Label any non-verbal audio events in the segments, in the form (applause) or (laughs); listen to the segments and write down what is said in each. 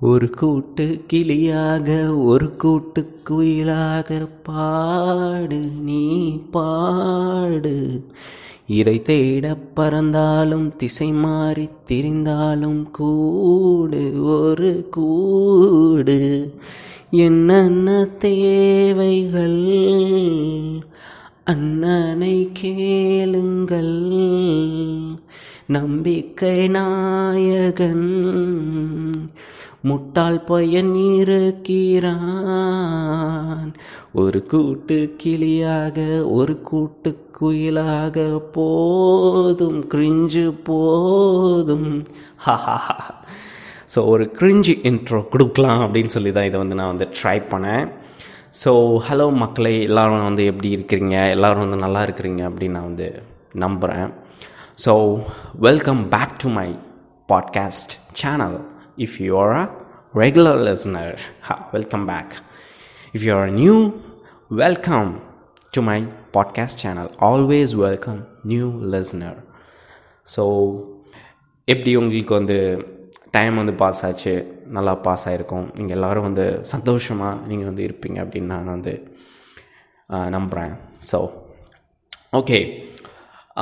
ஒரு கூட்டு கிளியாக ஒரு கூட்டு குயிலாக பாடு நீ பாடு. இறை தேட பறந்தாலும் திசை மாறி திரிந்தாலும் கூடு ஒரு கூடு. என்னென்ன தேவைகள்? அண்ணனை கேளுங்கள். நம்பிக்கை நாயகன் முட்டாள் பையன் இருக்கிறான். ஒரு கூட்டு கிளியாக ஒரு கூட்டு குயிலாக போதும் கிரிஞ்சு போதும். ஸோ ஒரு கிரிஞ்சு இன்ட்ரோ கொடுக்கலாம் அப்படின்னு சொல்லி தான் இதை வந்து நான் வந்து ட்ரை பண்ணேன். ஸோ ஹலோ மக்களே எல்லோரும் வந்து எப்படி இருக்கிறீங்க? எல்லோரும் வந்து நல்லா இருக்கிறீங்க அப்படின்னு நான் வந்து நம்புகிறேன் so welcome back to my podcast channel if you are a regular listener ha, welcome back. If you are new welcome to my podcast channel. Always welcome new listener. So எப்படி உங்களுக்கு வந்து டைம் வந்து pass ஆச்சு? நல்லா pass ஆகிருக்கும் நீங்கள் எல்லோரும் வந்து சந்தோஷமாக நீங்கள் வந்து இருப்பீங்க அப்படின்னு நான் வந்து நம்புகிறேன் ஸோ ஓகே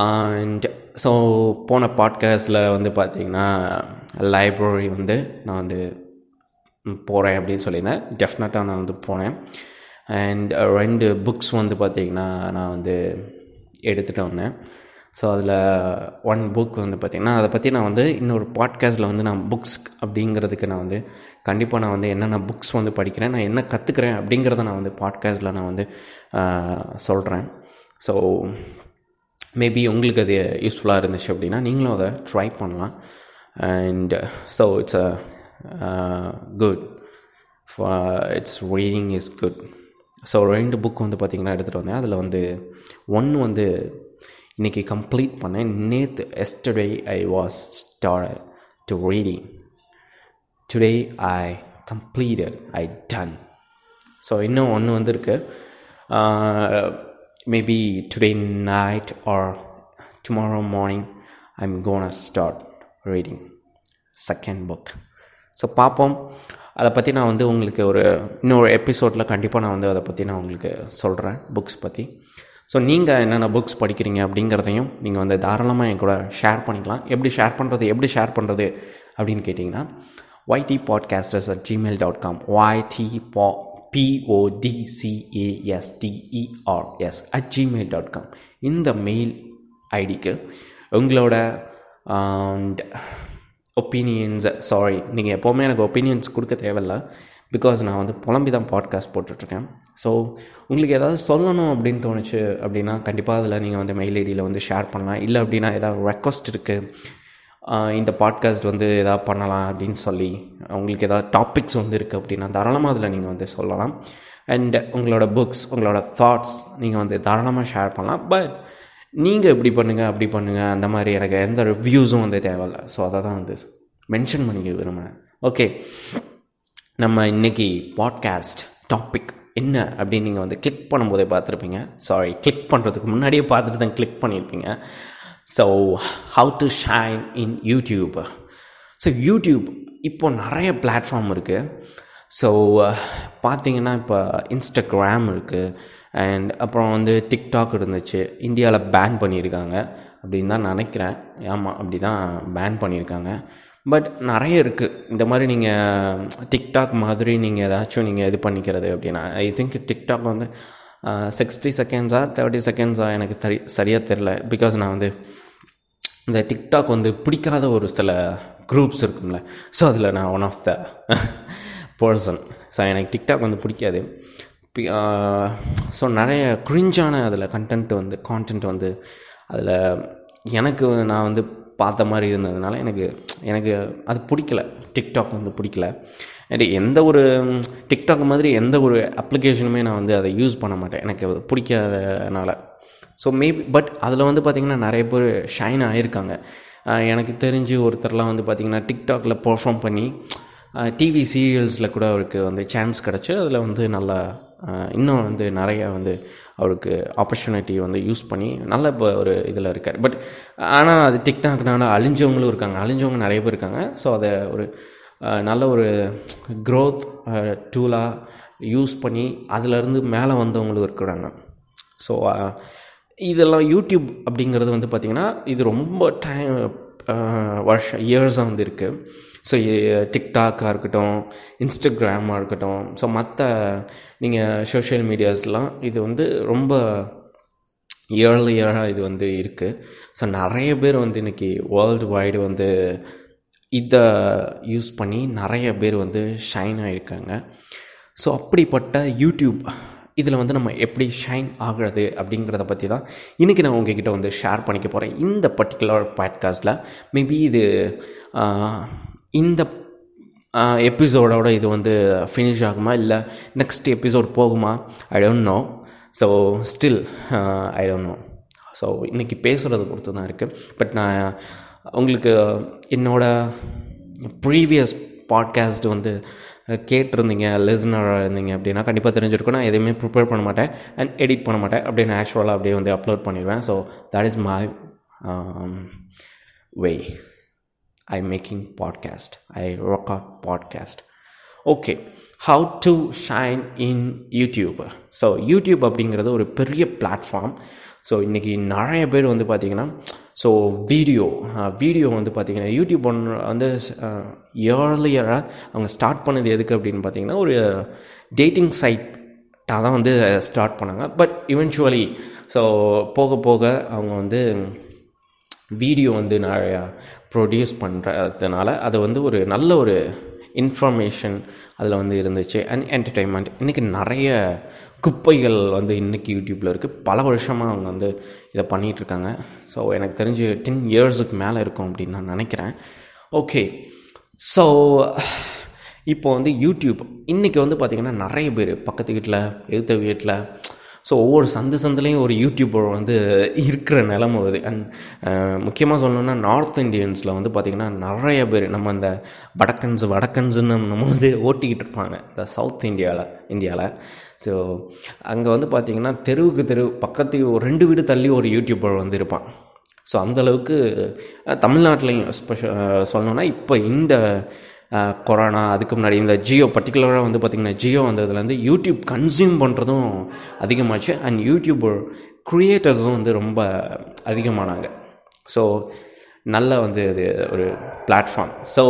அண்ட் ஸோ போன பாட்காஸ்டில் வந்து பார்த்திங்கன்னா லைப்ரரி வந்து நான் வந்து போகிறேன் அப்படின்னு சொல்லியிருந்தேன். டெஃபினட்டாக நான் வந்து போனேன். அண்ட் ரெண்டு புக்ஸ் வந்து பார்த்திங்கன்னா நான் வந்து எடுத்துகிட்டு வந்தேன். ஸோ அதில் ஒன் புக் வந்து பார்த்திங்கன்னா அதை பற்றி நான் வந்து இன்னொரு பாட்காஸ்ட்டில் வந்து நான் புக்ஸ் அப்படிங்கிறதுக்கு நான் வந்து கண்டிப்பாக நான் வந்து என்னென்ன புக்ஸ் வந்து படிக்கிறேன் நான் என்ன கற்றுக்குறேன் அப்படிங்கிறத நான் வந்து பாட்காஸ்ட்டில் நான் வந்து சொல்கிறேன் ஸோ மேபி உங்களுக்கு அது யூஸ்ஃபுல்லாக இருந்துச்சு அப்படின்னா நீங்களும் அதை ட்ரை பண்ணலாம். And so it's a good it's reading is good so ரெண்டு புக் வந்து பார்த்திங்கன்னா எடுத்துகிட்டு வந்தேன். அதில் வந்து ஒன்று வந்து இன்றைக்கி கம்ப்ளீட் பண்ணேன். நேற்று yesterday I was start to reading today I completed I done so இன்னும் ஒன்று வந்து இருக்குது maybe today night or tomorrow morning I am gonna start reading second book so பார்ப்போம் அதை பற்றி நான் வந்து உங்களுக்கு ஒரு இன்னொரு எபிசோடில் கண்டிப்பாக நான் வந்து அதை பற்றி நான் உங்களுக்கு சொல்கிறேன் புக்ஸ் பற்றி ஸோ நீங்கள் என்னென்ன புக்ஸ் படிக்கிறீங்க அப்படிங்கிறதையும் நீங்கள் வந்து தாராளமாக என் கூட ஷேர் பண்ணிக்கலாம். எப்படி ஷேர் பண்ணுறது எப்படி ஷேர் பண்ணுறது அப்படின்னு கேட்டிங்கன்னா YT podcasters at Gmail dot com YT பா பிஓடிசிஏஎஸ்டிஇஆர்எஸ் அட் ஜிமெயில் டாட் காம் இந்த மெயில் ஐடிக்கு உங்களோட um, ஒப்பீனியன்ஸை சாரி நீங்கள் எப்போவுமே எனக்கு ஒப்பீனியன்ஸ் கொடுக்க தேவையில்ல. பிகாஸ் நான் வந்து புலம்பி தான் பாட்காஸ்ட் போட்டுட்ருக்கேன். ஸோ உங்களுக்கு ஏதாவது சொல்லணும் அப்படின்னு தோணுச்சு அப்படின்னா கண்டிப்பாக அதில் நீங்கள் வந்து மெயில் ஐடியில் வந்து ஷேர் பண்ணலாம். இல்லை அப்படின்னா ஏதாவது ரெக்வஸ்ட் இருக்குது இந்த பாட்காஸ்ட் வந்து எதாவது பண்ணலாம் அப்படின்னு சொல்லி உங்களுக்கு ஏதாவது டாபிக்ஸ் வந்து இருக்குது அப்படின்னா தாராளமாக அதில் நீங்கள் வந்து சொல்லலாம். அண்ட் உங்களோட புக்ஸ் உங்களோட தாட்ஸ் நீங்கள் வந்து தாராளமாக ஷேர் பண்ணலாம். பட் நீங்கள் இப்படி பண்ணுங்கள் அப்படி பண்ணுங்கள் அந்த மாதிரி எனக்கு எந்த ரிவ்யூஸும் வந்து தேவையில்ல. ஸோ அதை தான் வந்து மென்ஷன் பண்ணிக்க விரும்புகிறேன் ஓகே நம்ம இன்றைக்கி பாட்காஸ்ட் டாபிக் என்ன அப்படின்னு நீங்கள் வந்து கிளிக் பண்ணும்போதே பார்த்துருப்பீங்க. சாரி கிளிக் பண்ணுறதுக்கு முன்னாடியே பார்த்துட்டு தான் கிளிக் பண்ணியிருப்பீங்க so how to shine in YouTube so YouTube இப்போது நிறைய பிளாட்ஃபார்ம் இருக்குது ஸோ பார்த்தீங்கன்னா இப்போ இன்ஸ்டாகிராம் இருக்குது அண்ட் அப்புறம் வந்து டிக்டாக் இருந்துச்சு. இந்தியாவில் பேன் பண்ணியிருக்காங்க அப்படின்னு தான் நினைக்கிறேன். ஆமாம் அப்படி தான் பேன் பண்ணியிருக்காங்க. பட் நிறைய இருக்குது இந்த மாதிரி நீங்கள் டிக்டாக் மாதிரி நீங்கள் ஏதாச்சும் நீங்கள் இது பண்ணிக்கிறது அப்படின்னா ஐ திங்க் டிக்டாக் வந்து சிக்ஸ்டி செகண்ட்ஸா தேர்ட்டி செகண்ட்ஸா எனக்கு தெரி சரியாக தெரில பிகாஸ் நான் வந்து இந்த டிக்டாக் வந்து பிடிக்காத ஒரு சில குரூப்ஸ் இருக்கும்ல. ஸோ அதில் நான் one of the person so எனக்கு டிக்டாக் வந்து பிடிக்காது. ஸோ நிறைய க்ரிஞ்சான அதில் கண்டென்ட் வந்து கான்டென்ட் வந்து அதில் எனக்கு நான் வந்து பார்த்த மாதிரி இருந்ததுனால எனக்கு எனக்கு அது பிடிக்கல. டிக்டாக் வந்து பிடிக்கல. அண்ட் எந்த ஒரு டிக்டாக் மாதிரி எந்த ஒரு அப்ளிகேஷனுமே நான் வந்து அதை யூஸ் பண்ண மாட்டேன். எனக்கு அது பிடிக்காதனால. ஸோ மேபி பட் அதில் வந்து பார்த்திங்கன்னா நிறைய பேர் ஷைன் ஆகியிருக்காங்க எனக்கு தெரிஞ்சு ஒருத்தர்லாம் வந்து பார்த்திங்கன்னா டிக்டாக்ல பர்ஃபார்ம் பண்ணி டிவி சீரியல்ஸில் கூட அவருக்கு வந்து சான்ஸ் கிடச்சி அதில் வந்து நல்லா இன்னும் வந்து நிறைய வந்து அவருக்கு ஆப்பர்ச்சுனிட்டி வந்து யூஸ் பண்ணி நல்ல இப்போ ஒரு இதில் இருக்கார். பட் ஆனால் அது டிக்டாக்னால அழிஞ்சவங்களும் இருக்காங்க. அழிஞ்சவங்க நிறைய பேர் இருக்காங்க. ஸோ அதை ஒரு நல்ல ஒரு க்ரோத் டூலாக யூஸ் பண்ணி அதிலேருந்து மேலே வந்தவங்களும் இருக்கிறாங்க. ஸோ இதெல்லாம் யூடியூப் அப்படிங்கிறது வந்து பார்த்திங்கன்னா இது ரொம்ப டைம் வருஷம் இயர்ஸாக வந்து இருக்குது ஸோ டிக்டாக்காக இருக்கட்டும் இன்ஸ்டாகிராமாக இருக்கட்டும். ஸோ மற்ற நீங்கள் சோஷியல் மீடியாஸ்லாம் இது வந்து ரொம்ப இயர்லியராக இது வந்து இருக்குது ஸோ நிறைய பேர் வந்து இன்றைக்கி வேர்ல்டு வைடு வந்து இதை யூஸ் பண்ணி நிறைய பேர் வந்து ஷைன் ஆகிருக்காங்க ஸோ அப்படிப்பட்ட யூடியூப் இதில் வந்து நம்ம எப்படி ஷைன் ஆகிறது அப்படிங்கிறத பற்றி தான் இன்றைக்கி நான் உங்ககிட்ட வந்து ஷேர் பண்ணிக்க போகிறேன் இந்த பர்டிகுலர் பாட்காஸ்ட்டில் மேபி இது இந்த எபிசோடோட இது வந்து ஃபினிஷ் ஆகுமா? இல்லை நெக்ஸ்ட் எபிசோட் போகுமா? I don't know so still I don't know so இன்றைக்கி பேசுகிறது பொறுத்து தான் இருக்குது பட் நான் உங்களுக்கு என்னோட ப்ரீவியஸ் பாட்காஸ்ட் வந்து கேட்டிருந்தீங்க லிசனராக இருந்தீங்க அப்படின்னா கண்டிப்பாக தெரிஞ்சிருக்கும். நான் எதையுமே ப்ரிப்பேர் பண்ண மாட்டேன் அண்ட் எடிட் பண்ண மாட்டேன். அப்படியே நேச்சுரலாக அப்படியே வந்து அப்லோட் பண்ணிடுவேன். So that is my way I making podcast I record podcast okay how to shine in YouTube so YouTube அப்படிங்கிறது ஒரு பெரிய பிளாட்ஃபார்ம் ஸோ இன்றைக்கி நிறைய பேர் வந்து பார்த்திங்கன்னா ஸோ வீடியோ வீடியோ வந்து பார்த்திங்கன்னா யூடியூப் ஒன்று வந்து இயர்லியராக அவங்க ஸ்டார்ட் பண்ணது எதுக்கு அப்படின்னு பார்த்தீங்கன்னா ஒரு டேட்டிங் சைட்டாக தான் வந்து ஸ்டார்ட் பண்ணாங்க. பட் இவென்ச்சுவலி ஸோ போக போக அவங்க வந்து வீடியோ வந்து நிறையா ப்ரொடியூஸ் பண்ணுறதுனால அது வந்து ஒரு நல்ல ஒரு இன்ஃபர்மேஷன் அதில் வந்து இருந்துச்சு. அண்ட் என்டர்டெயின்மெண்ட் இன்றைக்கி நிறைய குப்பைகள் வந்து இன்றைக்கி யூடியூப்பில் இருக்குது பல வருஷமாக அவங்க வந்து இதை பண்ணிகிட்ருக்காங்க ஸோ எனக்கு தெரிஞ்சு டென் இயர்ஸுக்கு மேலே இருக்கும் அப்படின்னு நான் நினைக்கிறேன். ஓகே ஸோ இப்போ வந்து யூடியூப். இன்றைக்கி வந்து பார்த்திங்கன்னா நிறைய பேர் பக்கத்து வீட்டில் எதிர்த்த வீட்டில் ஸோ ஒவ்வொரு சந்து சந்துலேயும் ஒரு யூடியூபர் வந்து இருக்கிற நிலமை வருது. அண்ட் முக்கியமாக சொல்லணுன்னா நார்த் இந்தியன்ஸில் வந்து பார்த்திங்கன்னா நிறைய பேர் நம்ம இந்த வடக்கன்ஸ் வடக்கன்ஸுன்னு நம்ம வந்து ஓட்டிக்கிட்டு இருப்பாங்க. இந்த சவுத் இந்தியாவில் இந்தியாவில் ஸோ அங்கே வந்து பார்த்திங்கன்னா தெருவுக்கு தெரு பக்கத்து ஒரு ரெண்டு வீடு தள்ளி ஒரு யூடியூபர் வந்து இருப்பான். ஸோ அந்தளவுக்கு தமிழ்நாட்டிலையும் ஸ்பெஷல் சொல்லணுன்னா இப்போ இந்த கொரோனா அதுக்கு முன்னாடி இந்த ஜியோ பர்டிகுலராக வந்து பார்த்திங்கன்னா ஜியோ வந்ததுலேருந்து யூடியூப் கன்சியூம் பண்ணுறதும் அதிகமாச்சு. அண்ட் யூடியூபர் க்ரியேட்டர்ஸும் வந்து ரொம்ப அதிகமானாங்க. ஸோ நல்ல வந்து இது ஒரு பிளாட்ஃபார்ம் ஸோ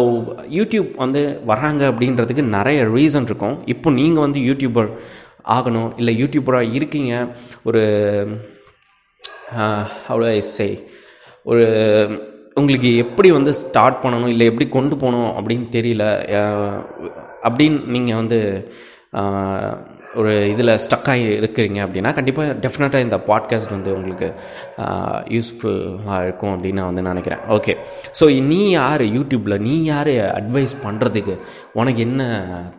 யூடியூப் வந்து வராங்க அப்படின்றதுக்கு நிறைய ரீசன் இருக்கும். இப்போ நீங்கள் வந்து யூடியூபர் ஆகணும் இல்லை யூடியூபராக இருக்கீங்க ஒரு அவ்வளோ சே ஒரு உங்களுக்கு எப்படி வந்து ஸ்டார்ட் பண்ணணும் இல்லை எப்படி கொண்டு போகணும் அப்படின்னு தெரியல. அப்படின்னு நீங்கள் வந்து ஒரு இதில் ஸ்டக்காகி இருக்கிறீங்க அப்படின்னா கண்டிப்பாக டெஃபினட்டாக இந்த பாட்காஸ்ட் வந்து உங்களுக்கு யூஸ்ஃபுல்லாக இருக்கும் அப்படின்னு நான் வந்து நினைக்கிறேன். ஓகே ஸோ நீ யார் யூடியூப்பில் நீ யார் அட்வைஸ் பண்ணுறதுக்கு உனக்கு என்ன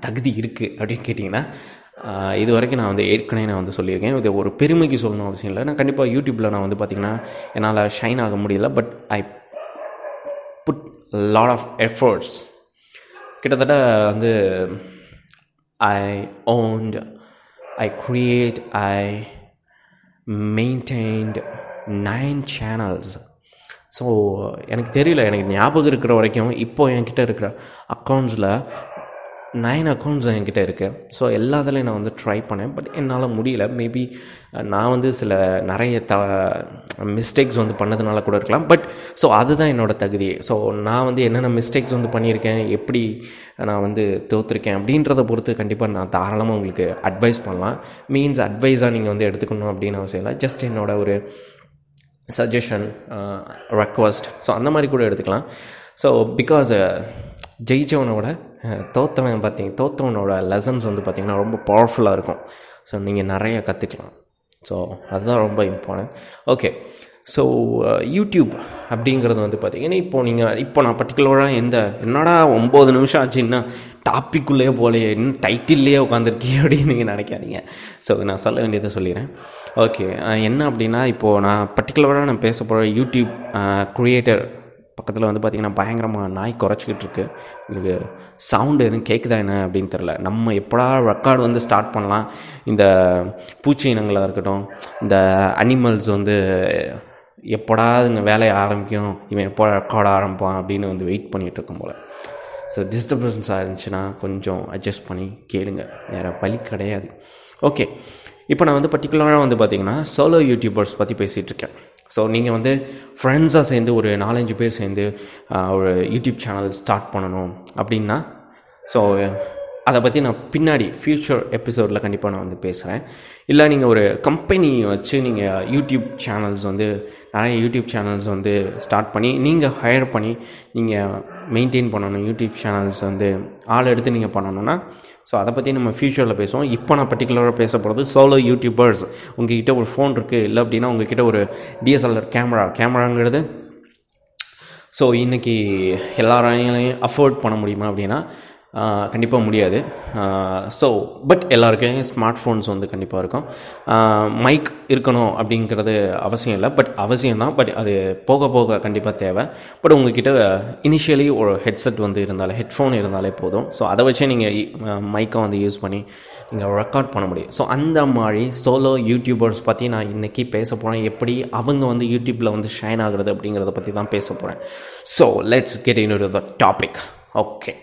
தகுதி இருக்குது அப்படின்னு கேட்டிங்கன்னா இது வரைக்கும் நான் வந்து ஏற்கனவே நான் வந்து சொல்லியிருக்கேன். இது ஒரு பெருமைக்கு சொல்லணும் அவசியம் இல்லை. நான் கண்டிப்பாக யூடியூப்பில் நான் வந்து பார்த்திங்கன்னா என்னால் ஷைன் ஆக முடியல. But I lot of efforts கிட்டத்தட்ட வந்து I owned I create I maintained nine channels so எனக்கு தெரியல எனக்கு ஞாபகம் இருக்கிற வரைக்கும் இப்போது என்கிட்ட இருக்கிற அக்கௌண்ட்ஸில் நைன் அக்கௌண்ட்ஸ் என்கிட்ட இருக்குது ஸோ எல்லாத்துலேயும் நான் வந்து ட்ரை பண்ணேன். பட் என்னால் முடியல. மேபி நான் வந்து சில நிறைய த மிஸ்டேக்ஸ் வந்து பண்ணதுனால கூட இருக்கலாம். பட் ஸோ அதுதான் என்னோடய தகுதி. ஸோ நான் வந்து என்னென்ன மிஸ்டேக்ஸ் வந்து பண்ணியிருக்கேன்? எப்படி நான் வந்து தோற்றுருக்கேன் அப்படின்றத பொறுத்து கண்டிப்பாக நான் தாராளமாக உங்களுக்கு அட்வைஸ் பண்ணலாம். மீன்ஸ் அட்வைஸாக நீங்கள் வந்து எடுத்துக்கணும் அப்படின்னு அவசியம் இல்லை. ஜஸ்ட் என்னோடய ஒரு சஜஷன் ரெக்வஸ்ட் ஸோ அந்த மாதிரி கூட எடுத்துக்கலாம். ஸோ பிகாஸ் ஜெயிச்சவனோட தோத்தவன் பார்த்தீங்க தோத்தவனோட லெசன்ஸ் வந்து பார்த்திங்கன்னா ரொம்ப பவர்ஃபுல்லாக இருக்கும். ஸோ நீங்கள் நிறைய கற்றுக்கலாம் ஸோ அதுதான் ரொம்ப இம்பார்ட்டன்ட் ஓகே ஸோ யூடியூப் அப்படிங்கிறது வந்து பார்த்தீங்கன்னா இப்போது நீங்கள் இப்போ நான் பர்டிகுலராக எந்த என்னடா ஒம்பது நிமிஷம் ஆச்சுன்னா டாப்பிக்குள்ளேயே போகலையே இன்னும் டைட்டில்லையே உட்காந்துருக்கீங்க அப்படின்னு நீங்கள் நினைக்காதீங்க. ஸோ நான் சொல்ல வேண்டியதை சொல்லிடுறேன். ஓகே என்ன அப்படின்னா இப்போது நான் பர்டிகுலராக நான் பேச போகிற யூடியூப் க்ரியேட்டர் பக்கத்தில் வந்து பார்த்திங்கன்னா பயங்கரமாக நாய் குறைச்சிக்கிட்டு இருக்கு. உங்களுக்கு சவுண்டு எதுவும் கேட்குதா என்ன அப்படின்னு தெரில நம்ம எப்படா ரெக்கார்டு வந்து ஸ்டார்ட் பண்ணலாம். இந்த பூச்சி இனங்களாக இருக்கட்டும் இந்த அனிமல்ஸ் வந்து எப்படா இதுங்க வேலையை ஆரம்பிக்கும் இவன் எப்போ ரெக்கார்ட் ஆரம்பிப்பான் அப்படின்னு வந்து வெயிட் பண்ணிகிட்டு இருக்கும் போல். ஸோ டிஸ்டர்பன்ஸாக இருந்துச்சுன்னா கொஞ்சம் அட்ஜஸ்ட் பண்ணி கேளுங்க. வேறு வழி கிடையாது. ஓகே இப்போ நான் வந்து பர்டிகுலராக வந்து பார்த்தீங்கன்னா சோலோ யூடியூபர்ஸ் பற்றி பேசிகிட்டு இருக்கேன். ஸோ நீங்கள் வந்து ஃப்ரெண்ட்ஸாக சேர்ந்து ஒரு நாலஞ்சு பேர் சேர்ந்து ஒரு யூடியூப் சேனல் ஸ்டார்ட் பண்ணணும் அப்படின்னா ஸோ அதை பற்றி நான் பின்னாடி ஃப்யூச்சர் எபிசோடில் கண்டிப்பாக நான் வந்து பேசுகிறேன் இல்லை நீங்கள் ஒரு கம்பெனி வச்சு நீங்கள் யூடியூப் சேனல்ஸ் வந்து நிறைய யூடியூப் சேனல்ஸ் வந்து ஸ்டார்ட் பண்ணி நீங்கள் ஹையர் பண்ணி நீங்கள் மெயின்டைன் பண்ணணும் யூடியூப் சேனல்ஸ் வந்து ஆள் எடுத்து நீங்கள் பண்ணணும்னா ஸோ அதை பற்றி நம்ம ஃப்யூச்சரில் பேசுவோம். இப்போ நான் பர்டிகுலராக பேச போகிறது சோலோ யூடியூபர்ஸ் உங்ககிட்ட ஒரு ஃபோன் இருக்குது இல்லை அப்படின்னா உங்ககிட்ட ஒரு டிஎஸ்எல்ஆர் கேமரா கேமராங்கிறது ஸோ இன்றைக்கி எல்லாராலையும் அஃபோர்ட் பண்ண முடியுமா அப்படின்னா கண்டிப்பாக முடியாது. ஸோ பட் எல்லாருக்கும் ஸ்மார்ட் ஃபோன்ஸ் வந்து கண்டிப்பாக இருக்கும். மைக் இருக்கணும் அப்படிங்கிறது அவசியம் இல்லை. பட் அவசியம் தான். பட் அது போக போக கண்டிப்பாக தேவை. பட் உங்ககிட்ட இனிஷியலி ஒரு ஹெட்செட் வந்து இருந்தாலே ஹெட்ஃபோன் இருந்தாலே போதும். ஸோ அதை வச்சே நீங்கள் மைக்கை வந்து யூஸ் பண்ணி நீங்கள் ரெக்கார்ட் பண்ண முடியும். ஸோ அந்த மாதிரி சோலோ யூடியூபர்ஸ் பற்றி நான் இன்றைக்கி பேச போகிறேன் எப்படி அவங்க வந்து யூடியூப்பில் வந்து ஷைன் ஆகுறது அப்படிங்கிறத பற்றி தான் பேச போகிறேன் so let's get into the topic okay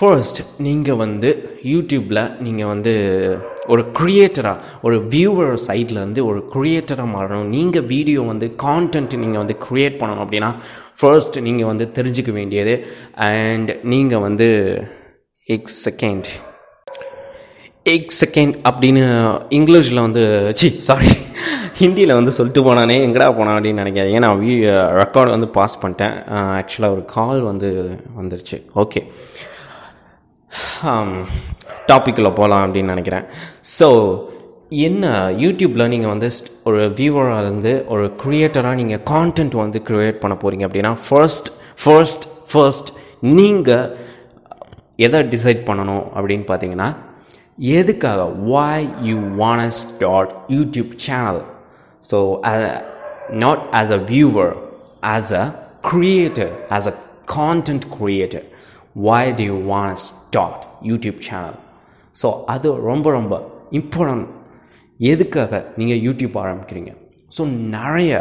first நீங்கள் வந்து யூடியூப்பில் நீங்கள் வந்து ஒரு க்ரியேட்டராக ஒரு வியூவர் சைட்லேருந்து ஒரு க்ரியேட்டராக மாறணும். நீங்கள் வீடியோ வந்து கான்டென்ட் நீங்கள் வந்து க்ரியேட் பண்ணணும் அப்படின்னா ஃபர்ஸ்ட் நீங்கள் வந்து தெரிஞ்சுக்க வேண்டியது. அண்ட் நீங்கள் வந்து எக் செகண்ட் எக் செகண்ட் அப்படின்னு இங்கிலீஷில் வந்து சி சாரி ஹிந்தியில் வந்து சொல்லிட்டு போனானே எங்கடா போனான் அப்படின்னு நினைக்காதீங்க. நான் வீ ரெக்கார்டு வந்து பாஸ் பண்ணிட்டேன். ஆக்சுவலாக ஒரு கால் வந்து வந்துருச்சு. ஓகே Um, டாப்பிக்கில் போகலாம் அப்படின்னு நினைக்கிறேன். ஸோ என்ன யூடியூப்பில் நீங்கள் வந்து ஒரு வியூவராக இருந்து ஒரு க்ரியேட்டராக நீங்கள் கான்டென்ட் வந்து க்ரியேட் பண்ண போகிறீங்க அப்படின்னா ஃபர்ஸ்ட் ஃபர்ஸ்ட் ஃபர்ஸ்ட் நீங்கள் எதை டிசைட் பண்ணணும் அப்படின்னு பார்த்தீங்கன்னா எதுக்காக why you want start YouTube channel so not as a viewer as a creator as a content creator why do you want to start YouTube channel so அது ரொம்ப ரொம்ப important எதுக்காக நீங்கள் யூடியூப் ஆரம்பிக்கிறீங்க? ஸோ நிறைய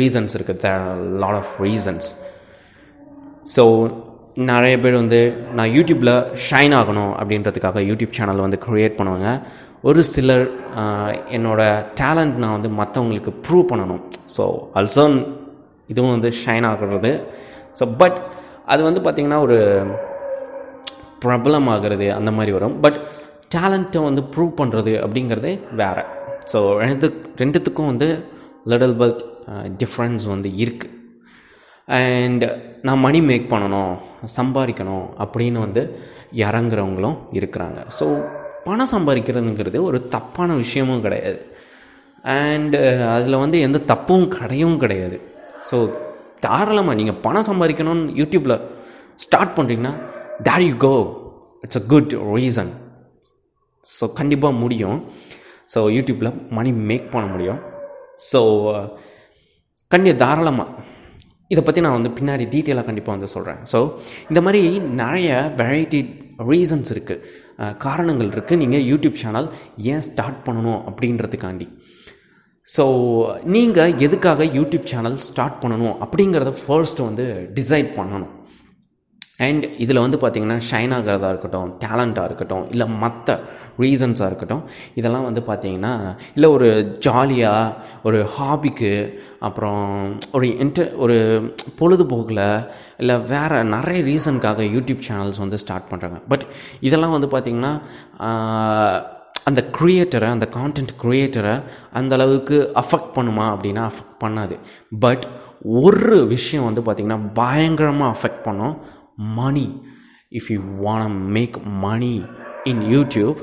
ரீசன்ஸ் இருக்குது lot of reasons so நிறைய பேர் வந்து நான் யூடியூப்பில் ஷைன் ஆகணும் அப்படின்றதுக்காக யூடியூப் சேனல் வந்து க்ரியேட் பண்ணுவாங்க. ஒரு சிலர் என்னோடய என்னோட டேலண்ட் நான் வந்து மற்றவங்களுக்கு ப்ரூவ் பண்ணணும். ஸோ ஆல்சோ இதுவும் வந்து ஷைன் ஆகிறது. ஸோ பட் அது வந்து பார்த்திங்கன்னா ஒரு பிரபலமாகிறது அந்த மாதிரி வரும். பட் டேலண்ட்டை வந்து ப்ரூவ் பண்ணுறது அப்படிங்கிறதே வேறு. ஸோ ரெண்டு ரெண்டுத்துக்கும் வந்து லிட்டில் பட் டிஃப்ரென்ஸ் வந்து இருக்குது அண்ட் நான் மணி மேக் பண்ணணும் சம்பாதிக்கணும் அப்படின்னு வந்து இறங்குறவங்களும் இருக்கிறாங்க. ஸோ பணம் சம்பாதிக்கிறதுங்கிறது ஒரு தப்பான விஷயமும் கிடையாது. அண்டு uh, அதில் வந்து எந்த தப்பும் கிடையவும் கிடையாது. ஸோ தாராளமாக நீங்கள் பணம் சம்பாதிக்கணும்னு யூடியூப்பில் ஸ்டார்ட் பண்ணுறீங்கன்னா there you go it's a good reason so கண்டிப்பாக முடியும். ஸோ யூடியூப்பில் மணி மேக் பண்ண முடியும். ஸோ uh, கண்டி தாராளமாக இதை பற்றி நான் வந்து பின்னாடி டீட்டெயிலாக கண்டிப்பாக வந்து சொல்கிறேன் ஸோ இந்த மாதிரி நிறைய வெரைட்டி ரீசன்ஸ் இருக்குது காரணங்கள் இருக்குது நீங்கள் யூடியூப் சேனல் ஏன் ஸ்டார்ட் பண்ணணும் அப்படின்றதுக்காண்டி. ஸோ நீங்கள் எதுக்காக யூடியூப் சேனல் ஸ்டார்ட் பண்ணணும் அப்படிங்கிறத ஃபர்ஸ்ட் வந்து டிசைட் பண்ணணும். அண்ட் இதில் வந்து பார்த்திங்கன்னா ஷைன் ஆகிறதா இருக்கட்டும் டேலண்ட்டாக இருக்கட்டும் இல்லை மற்ற ரீசன்ஸாக இருக்கட்டும் இதெல்லாம் வந்து பார்த்திங்கன்னா இல்லை ஒரு ஜாலியாக ஒரு ஹாபிக்கு அப்புறம் ஒரு என்ட ஒரு பொழுதுபோக்கில் இல்லை வேறு நிறைய ரீசனுக்காக யூடியூப் சேனல்ஸ் வந்து ஸ்டார்ட் பண்ணுறாங்க பட் இதெல்லாம் வந்து பார்த்திங்கன்னா அந்த க்ரியேட்டரை அந்த கான்டென்ட் க்ரியேட்டரை அந்த அளவுக்கு அஃபெக்ட் பண்ணுமா அப்படின்னா அஃபெக்ட் பண்ணாது. பட் ஒரு விஷயம் வந்து பார்த்திங்கன்னா பயங்கரமாக அஃபெக்ட் பண்ணும். Money if you want make money in YouTube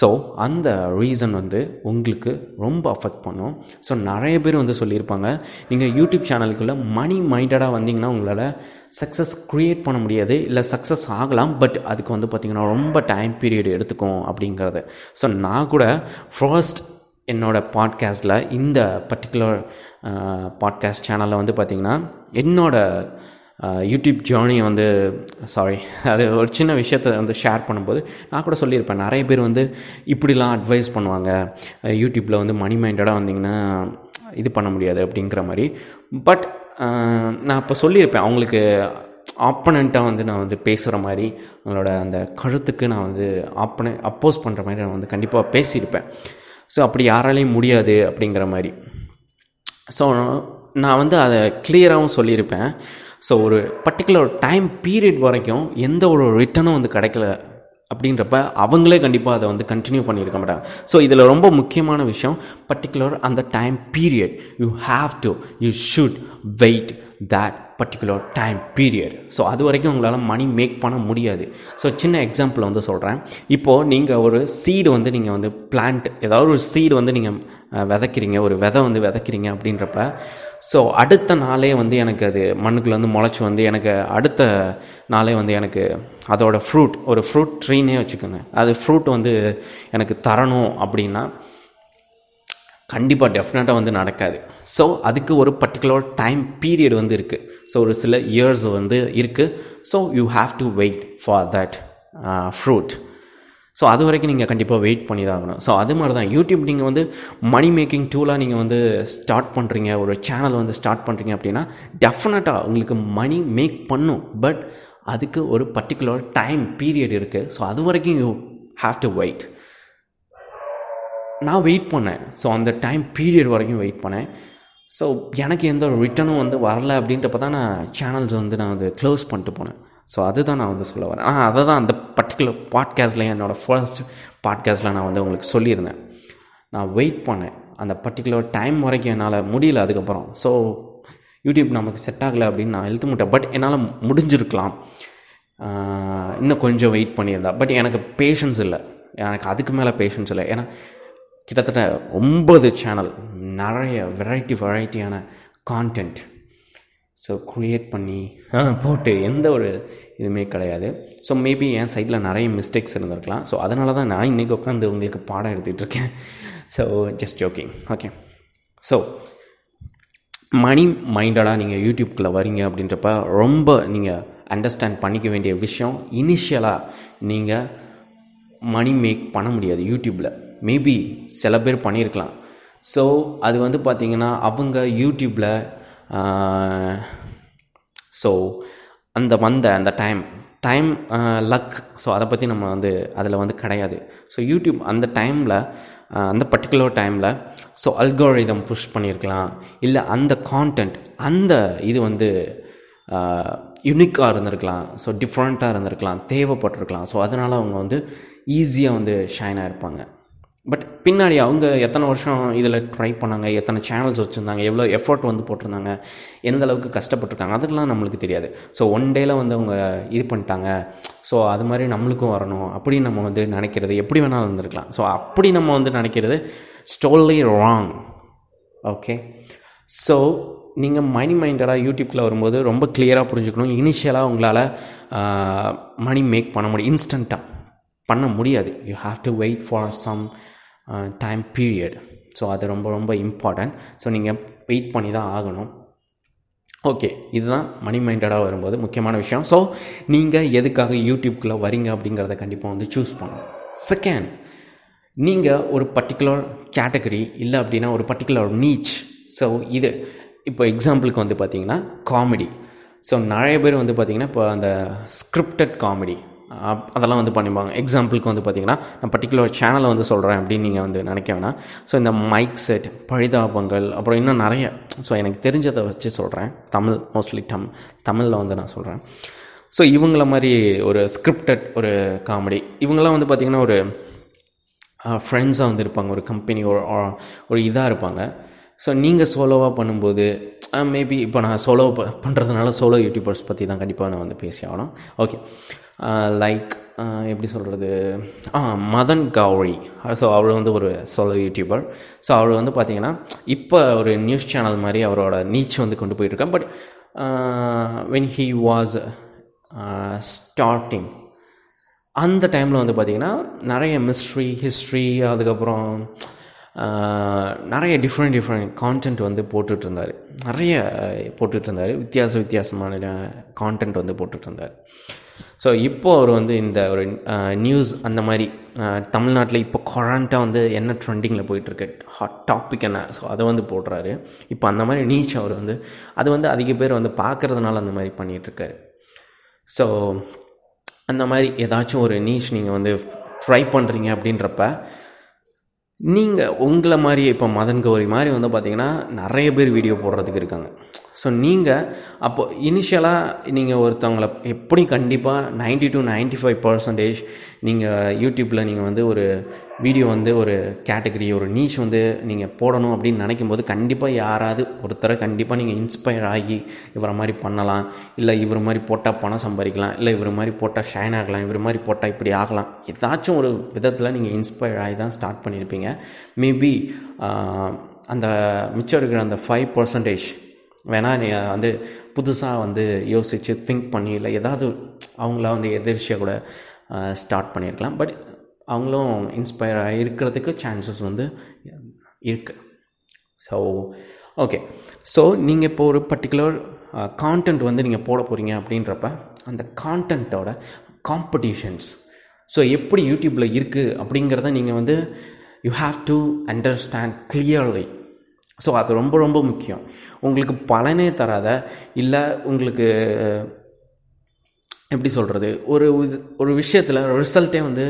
so அந்த ரீசன் வந்து உங்களுக்கு ரொம்ப அஃபெக்ட் பண்ணும். ஸோ நிறைய பேர் வந்து சொல்லியிருப்பாங்க நீங்கள் யூடியூப் சேனலுக்குள்ளே மணி மைண்டடாக வந்தீங்கன்னா உங்களால் சக்ஸஸ் க்ரியேட் பண்ண முடியாது இல்லை சக்ஸஸ் ஆகலாம் பட் அதுக்கு வந்து பார்த்திங்கன்னா ரொம்ப டைம் பீரியட் எடுத்துக்கும் அப்படிங்கிறது. ஸோ நான் கூட ஃபர்ஸ்ட் என்னோடய பாட்காஸ்ட்டில் இந்த பர்டிகுலர் பாட்காஸ்ட் சேனலில் வந்து பார்த்திங்கன்னா என்னோடய யூடியூப் ஜேர்னி வந்து சாரி அது ஒரு சின்ன விஷயத்த வந்து ஷேர் பண்ணும்போது நான் கூட சொல்லியிருப்பேன். நிறைய பேர் வந்து இப்படிலாம் அட்வைஸ் பண்ணுவாங்க. யூடியூப்பில் வந்து மணி மைண்டடாக வந்தீங்கன்னா இது பண்ண முடியாது அப்படிங்கிற மாதிரி. பட் நான் இப்போ சொல்லியிருப்பேன். அவங்களுக்கு ஆப்பனண்ட்டாக வந்து நான் வந்து பேசுகிற மாதிரி அவங்களோட அந்த கருத்துக்கு நான் வந்து ஆப்பன அப்போஸ் பண்ணுற மாதிரி நான் வந்து கண்டிப்பாக பேசியிருப்பேன். ஸோ அப்படி யாராலையும் முடியாது அப்படிங்கிற மாதிரி. ஸோ நான் வந்து அதை கிளியராகவும் சொல்லியிருப்பேன். ஸோ ஒரு பர்டிகுலர் டைம் பீரியட் வரைக்கும் எந்த ஒரு ரிட்டனும் வந்து கிடைக்கல அப்படின்றப்ப அவங்களே கண்டிப்பாக அதை வந்து கண்டினியூ பண்ணியிருக்க மாட்டாங்க. ஸோ இதில் ரொம்ப முக்கியமான விஷயம் பர்டிகுலர் அந்த time period you have to you should wait that particular time period so அது வரைக்கும் உங்களால் மணி மேக் பண்ண முடியாது. ஸோ சின்ன எக்ஸாம்பிள் வந்து சொல்கிறேன் இப்போது நீங்கள் ஒரு சீடு வந்து நீங்கள் வந்து பிளான்ட் ஏதாவது ஒரு சீடு வந்து நீங்கள் விதைக்கிறீங்க ஒரு விதை வந்து விதைக்கிறீங்க அப்படின்றப்ப ஸோ அடுத்த நாளே வந்து எனக்கு அது மண்ணுக்குள்ளே வந்து முளைச்சி வந்து எனக்கு அடுத்த நாளே வந்து எனக்கு அதோட ஃப்ரூட் ஒரு ஃப்ரூட் ட்ரீனே வச்சுக்கோங்க. அது ஃப்ரூட் வந்து எனக்கு தரணும் அப்படின்னா கண்டிப்பாக டெஃபினட்டாக வந்து நடக்காது. ஸோ அதுக்கு ஒரு பர்டிகுலர் டைம் பீரியட் வந்து இருக்குது ஸோ ஒரு சில இயர்ஸ் வந்து இருக்குது so you have to wait for that fruit so அது வரைக்கும் நீங்கள் கண்டிப்பாக வெயிட் பண்ணி தான் ஆகணும். ஸோ அது மாதிரி தான் யூடியூப் நீங்கள் வந்து மணி மேக்கிங் டூலாக நீங்கள் வந்து ஸ்டார்ட் பண்ணுறீங்க ஒரு சேனல் வந்து ஸ்டார்ட் பண்ணுறீங்க அப்படின்னா டெஃபினட்டாக உங்களுக்கு மணி மேக் பண்ணும். பட் அதுக்கு ஒரு பர்டிகுலர் டைம் பீரியட் இருக்குது ஸோ அது வரைக்கும் யூ ஹாவ் டு வெயிட் நான் வெயிட் பண்ணேன். ஸோ அந்த டைம் பீரியட் வரைக்கும் வெயிட் பண்ணேன். ஸோ எனக்கு எந்த ஒரு ரிட்டனும் வந்து வரல அப்படின்றப்ப தான் நான் சேனல்ஸ் வந்து நான் வந்து க்ளோஸ் பண்ணிட்டு போனேன். ஸோ அதுதான் நான் வந்து சொல்ல வரேன். ஆனால் அதை தான் அந்த பர்டிகுலர் பாட்காஸ்ட்டில் என்னோடய ஃபர்ஸ்ட் பாட்காஸ்ட்டில் நான் வந்து உங்களுக்கு சொல்லியிருந்தேன். நான் வெயிட் பண்ணேன். அந்த பர்டிகுலர் டைம் வரைக்கும் என்னால் முடியல அதுக்கப்புறம். ஸோ யூடியூப் நமக்கு செட் ஆகலை அப்படின்னு நான் எழுத்து முட்டேன். பட் என்னால் முடிஞ்சிருக்கலாம். இன்னும் கொஞ்சம் வெயிட் பண்ணியிருந்தா. பட் எனக்கு பேஷன்ஸ் இல்லை. எனக்கு அதுக்கு மேலே பேஷன்ஸ் இல்லை. ஏன்னா கிட்டத்தட்ட ஒம்பது சேனல் நிறைய வெரைட்டி வெரைட்டியான கான்டென்ட் ஸோ க்ரியேட் பண்ணி போட்டு எந்த ஒரு இதுவுமே கிடையாது. ஸோ மேபி என் சைடில் நிறைய மிஸ்டேக்ஸ் இருந்திருக்கலாம். ஸோ அதனால தான் நான் இன்றைக்கி உட்காந்து உங்களுக்கு பாடம் எடுத்துகிட்டு இருக்கேன். So just joking okay so money மைண்டடாக நீங்கள் யூடியூப்குள்ளே வரீங்க அப்படின்றப்ப ரொம்ப நீங்கள் அண்டர்ஸ்டாண்ட் பண்ணிக்க வேண்டிய விஷயம் இனிஷியலாக நீங்கள் மணி மேக் பண்ண முடியாது யூடியூப்பில் மேபி சில பேர் பண்ணியிருக்கலாம் ஸோ அது வந்து பார்த்திங்கன்னா அவங்க யூடியூப்பில் ஸோ அந்த வந்த அந்த டைம் டைம் லக் ஸோ அதை பற்றி நம்ம வந்து அதில் வந்து கிடையாது. ஸோ யூடியூப் அந்த டைமில் அந்த பர்டிகுலர் டைமில் ஸோ அல்கோரிதம் புஷ் பண்ணியிருக்கலாம் இல்லை அந்த கான்டென்ட் அந்த இது வந்து யுனிக்காக இருந்திருக்கலாம். ஸோ டிஃப்ரெண்ட்டாக இருந்திருக்கலாம். தேவைப்பட்டிருக்கலாம். ஸோ அதனால் அவங்க வந்து ஈஸியாக வந்து ஷைனாக இருப்பாங்க. பட் பின்னாடி அவங்க எத்தனை வருஷம் இதில் ட்ரை பண்ணாங்க எத்தனை சேனல்ஸ் வச்சுருந்தாங்க எவ்வளோ எஃபர்ட் வந்து போட்டிருந்தாங்க எந்த அளவுக்கு கஷ்டப்பட்டுருக்காங்க அதெல்லாம் நம்மளுக்கு தெரியாது. ஸோ ஒன் டேயில் வந்து அவங்க இது பண்ணிட்டாங்க. ஸோ அது மாதிரி நம்மளுக்கும் வரணும். அப்படின்னு நம்ம வந்து நினைக்கிறது எப்படி வேணாலும் இருந்திருக்கலாம். ஸோ அப்படி நம்ம வந்து நினைக்கிறது ஸ்டோன்லி ராங் ஓகே ஸோ நீங்கள் மணி மைண்டடாக யூடியூப்பில் வரும்போது ரொம்ப கிளியராக புரிஞ்சுக்கணும். இனிஷியலாக உங்களால் மணி மேக் பண்ண முடியும். இன்ஸ்டண்ட்டாக பண்ண முடியாது. You have to wait for some time period so அது ரொம்ப ரொம்ப இம்பார்ட்டன்ட் ஸோ நீங்கள் வெயிட் பண்ணி தான் ஆகணும். ஓகே இதுதான் மணி மைண்டடாக வரும்போது முக்கியமான விஷயம். ஸோ நீங்கள் எதுக்காக யூடியூப்குள்ளே வரீங்க அப்படிங்கிறத கண்டிப்பாக வந்து சூஸ் பண்ணணும். செகண்ட் நீங்கள் ஒரு பர்டிகுலர் கேட்டகரி இல்லை அப்படின்னா ஒரு பர்டிகுலர் நீச் ஸோ இது இப்போ எக்ஸாம்பிளுக்கு வந்து பார்த்தீங்கன்னா காமெடி ஸோ நிறைய பேர் வந்து பார்த்திங்கன்னா இப்போ அந்த ஸ்கிரிப்டட் காமெடி அதெல்லாம் வந்து பண்ணிப்பாங்க. எக்ஸாம்பிளுக்கு வந்து பார்த்திங்கன்னா நான் பர்டிகுலர் சேனலை வந்து சொல்கிறேன் அப்படின்னு நீங்கள் வந்து நினைக்க வேணாம். ஸோ இந்த மைக் செட் பழிதாபங்கள் அப்புறம் இன்னும் நிறைய. ஸோ எனக்கு தெரிஞ்சதை வச்சு சொல்கிறேன் தமிழ் மோஸ்ட்லி டம் தமிழில் வந்து நான் சொல்கிறேன் ஸோ இவங்கள மாதிரி ஒரு ஸ்கிரிப்டட் ஒரு காமெடி இவங்கெல்லாம் வந்து பார்த்திங்கன்னா ஒரு ஃப்ரெண்ட்ஸாக வந்து இருப்பாங்க. ஒரு கம்பெனி ஒரு ஒரு இதாக இருப்பாங்க. ஸோ நீங்கள் சோலோவாக பண்ணும்போது ah, மேபி இப்போ நான் சோலோ ப பண்ணுறதுனால சோலோ யூடியூபர்ஸ் பற்றி தான் கண்டிப்பாக நான் வந்து பேசி ஆகணும். ஓகே லைக் ah, ah, எப்படி சொல்கிறது ஆ மதன் கௌரி ஸோ அவர் வந்து ஒரு சோலோ யூடியூபர் ஸோ அவர் வந்து பார்த்திங்கன்னா இப்போ ஒரு நியூஸ் சேனல் மாதிரி அவரோட நீச் வந்து கொண்டு போயிட்டுருக்கேன் but when he was starting அந்த டைமில் வந்து பார்த்திங்கன்னா நிறைய மிஸ்ட்ரி ஹிஸ்ட்ரி அதுக்கப்புறம் நிறைய டிஃப்ரெண்ட் டிஃப்ரெண்ட் கான்டென்ட் வந்து போட்டுட்டு இருந்தார் நிறைய போட்டுட்டு இருந்தார் வித்தியாச வித்தியாசமான கான்டென்ட் வந்து போட்டுட்டு இருந்தார் ஸோ இப்போது அவர் வந்து இந்த ஒரு நியூஸ் அந்த மாதிரி தமிழ்நாட்டில் இப்போ கொரண்ட்டாக வந்து என்ன ட்ரெண்டிங்கில் போயிட்டுருக்கு ஹாட் டாபிக் என்ன ஸோ அதை வந்து போடுறாரு. இப்போ அந்த மாதிரி நீச் அவர் வந்து அது வந்து அதிக பேர் வந்து பார்க்குறதுனால அந்த மாதிரி பண்ணிகிட்ருக்காரு ஸோ அந்த மாதிரி ஏதாச்சும் ஒரு நீச் நீங்கள் வந்து ட்ரை பண்ணுறீங்க அப்படின்றப்ப நீங்கள் உங்களை மாதிரி இப்போ மதன் கௌரி மாதிரி வந்து பார்த்தீங்கன்னா நிறைய பேர் வீடியோ போடுறதுக்கு இருக்காங்க. ஸோ நீங்கள் அப்போ இனிஷியலாக நீங்கள் ஒருத்தவங்களை எப்படி கண்டிப்பாக ninety to ninety five percentage நீங்கள் யூடியூப்பில் நீங்கள் வந்து ஒரு வீடியோ வந்து ஒரு கேட்டகரி ஒரு நீச் வந்து நீங்கள் போடணும் அப்படின்னு நினைக்கும் போது கண்டிப்பாக யாராவது ஒருத்தரை கண்டிப்பாக நீங்கள் இன்ஸ்பயர் ஆகி இவரை மாதிரி பண்ணலாம். இல்லை இவர் மாதிரி போட்டால் பணம் சம்பாதிக்கலாம். இல்லை இவர் மாதிரி போட்டால் ஷைன் ஆகலாம். இவர் மாதிரி போட்டால் இப்படி ஆகலாம். ஏதாச்சும் ஒரு விதத்தில் நீங்கள் இன்ஸ்பயர் ஆகி தான் ஸ்டார்ட் பண்ணியிருப்பீங்க மேபி அந்த மிச்சம் இருக்கிற அந்த ஃபைவ் பர்சன்டேஜ் வேணால் நீ வந்து புதுசாக வந்து யோசித்து திங்க் பண்ணி இல்லை ஏதாவது அவங்கள வந்து எதிர்ச்சியாக கூட ஸ்டார்ட் பண்ணியிருக்கலாம் பட் அவங்களும் இன்ஸ்பயர் இருக்கிறதுக்கு சான்சஸ் வந்து இருக்குது ஸோ ஓகே ஸோ நீங்கள் இப்போ ஒரு பர்டிகுலர் கான்டென்ட் வந்து நீங்கள் போட போகிறீங்க அப்படின்றப்ப அந்த கான்டென்ட்டோட காம்படிஷன்ஸ் ஸோ எப்படி யூடியூப்பில் இருக்குது அப்படிங்கிறத நீங்கள் வந்து you have to understand clearly so அது ரொம்ப ரொம்ப முக்கியம். உங்களுக்கு பலனே தராத இல்லை உங்களுக்கு எப்படி சொல்கிறது ஒரு இது ஒரு விஷயத்தில் ரிசல்ட்டே வந்து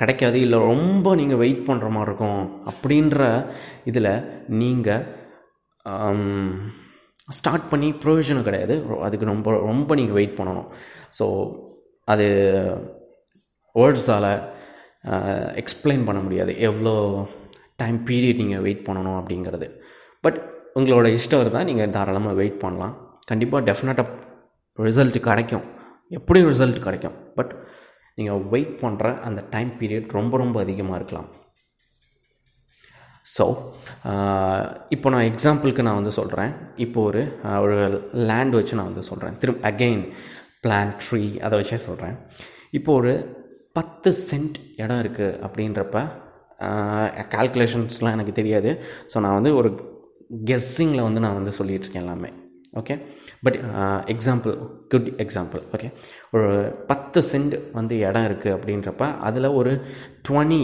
கிடைக்காது இல்லை ரொம்ப நீங்கள் வெயிட் பண்ணுற மாதிரி இருக்கும் அப்படின்ற இதில் நீங்கள் ஸ்டார்ட் பண்ணி ப்ரொவிஷனும் கிடையாது. அதுக்கு ரொம்ப ரொம்ப நீங்கள் வெயிட் பண்ணணும். ஸோ அது வேர்ட்ஸால் எக்ஸ்பிளைன் பண்ண முடியாது. எவ்வளோ டைம் பீரியட் நீங்கள் வெயிட் பண்ணணும் அப்படிங்கிறது. பட் உங்களோட இஷ்டம் இருந்தால் நீங்கள் தாராளமாக வெயிட் பண்ணலாம். கண்டிப்பாக டெஃபினட்டாக ரிசல்ட் கிடைக்கும். எப்படியும் ரிசல்ட் கிடைக்கும்? பட் நீங்கள் வெயிட் பண்ணுற அந்த டைம் பீரியட் ரொம்ப ரொம்ப அதிகமாக இருக்கலாம். ஸோ இப்போ நான் எக்ஸாம்பிளுக்கு நான் வந்து சொல்கிறேன் இப்போ ஒரு ஒரு லேண்ட் வச்சு நான் வந்து சொல்கிறேன் திரும்ப அகெயின் பிளான் ட்ரீ அதை வச்சே சொல்கிறேன் இப்போ ஒரு பத்து சென்ட் இடம் இருக்குது அப்படின்றப்ப கால்குலேஷன்ஸ்லாம் எனக்கு தெரியாது. ஸோ நான் வந்து ஒரு கெஸ்ஸிங்கில் வந்து நான் வந்து சொல்லிகிட்ருக்கேன் எல்லாமே. Okay but example good example okay ஒரு பத்து சென்ட் வந்து இடம் இருக்குது அப்படின்றப்ப அதில் ஒரு டுவெண்ட்டி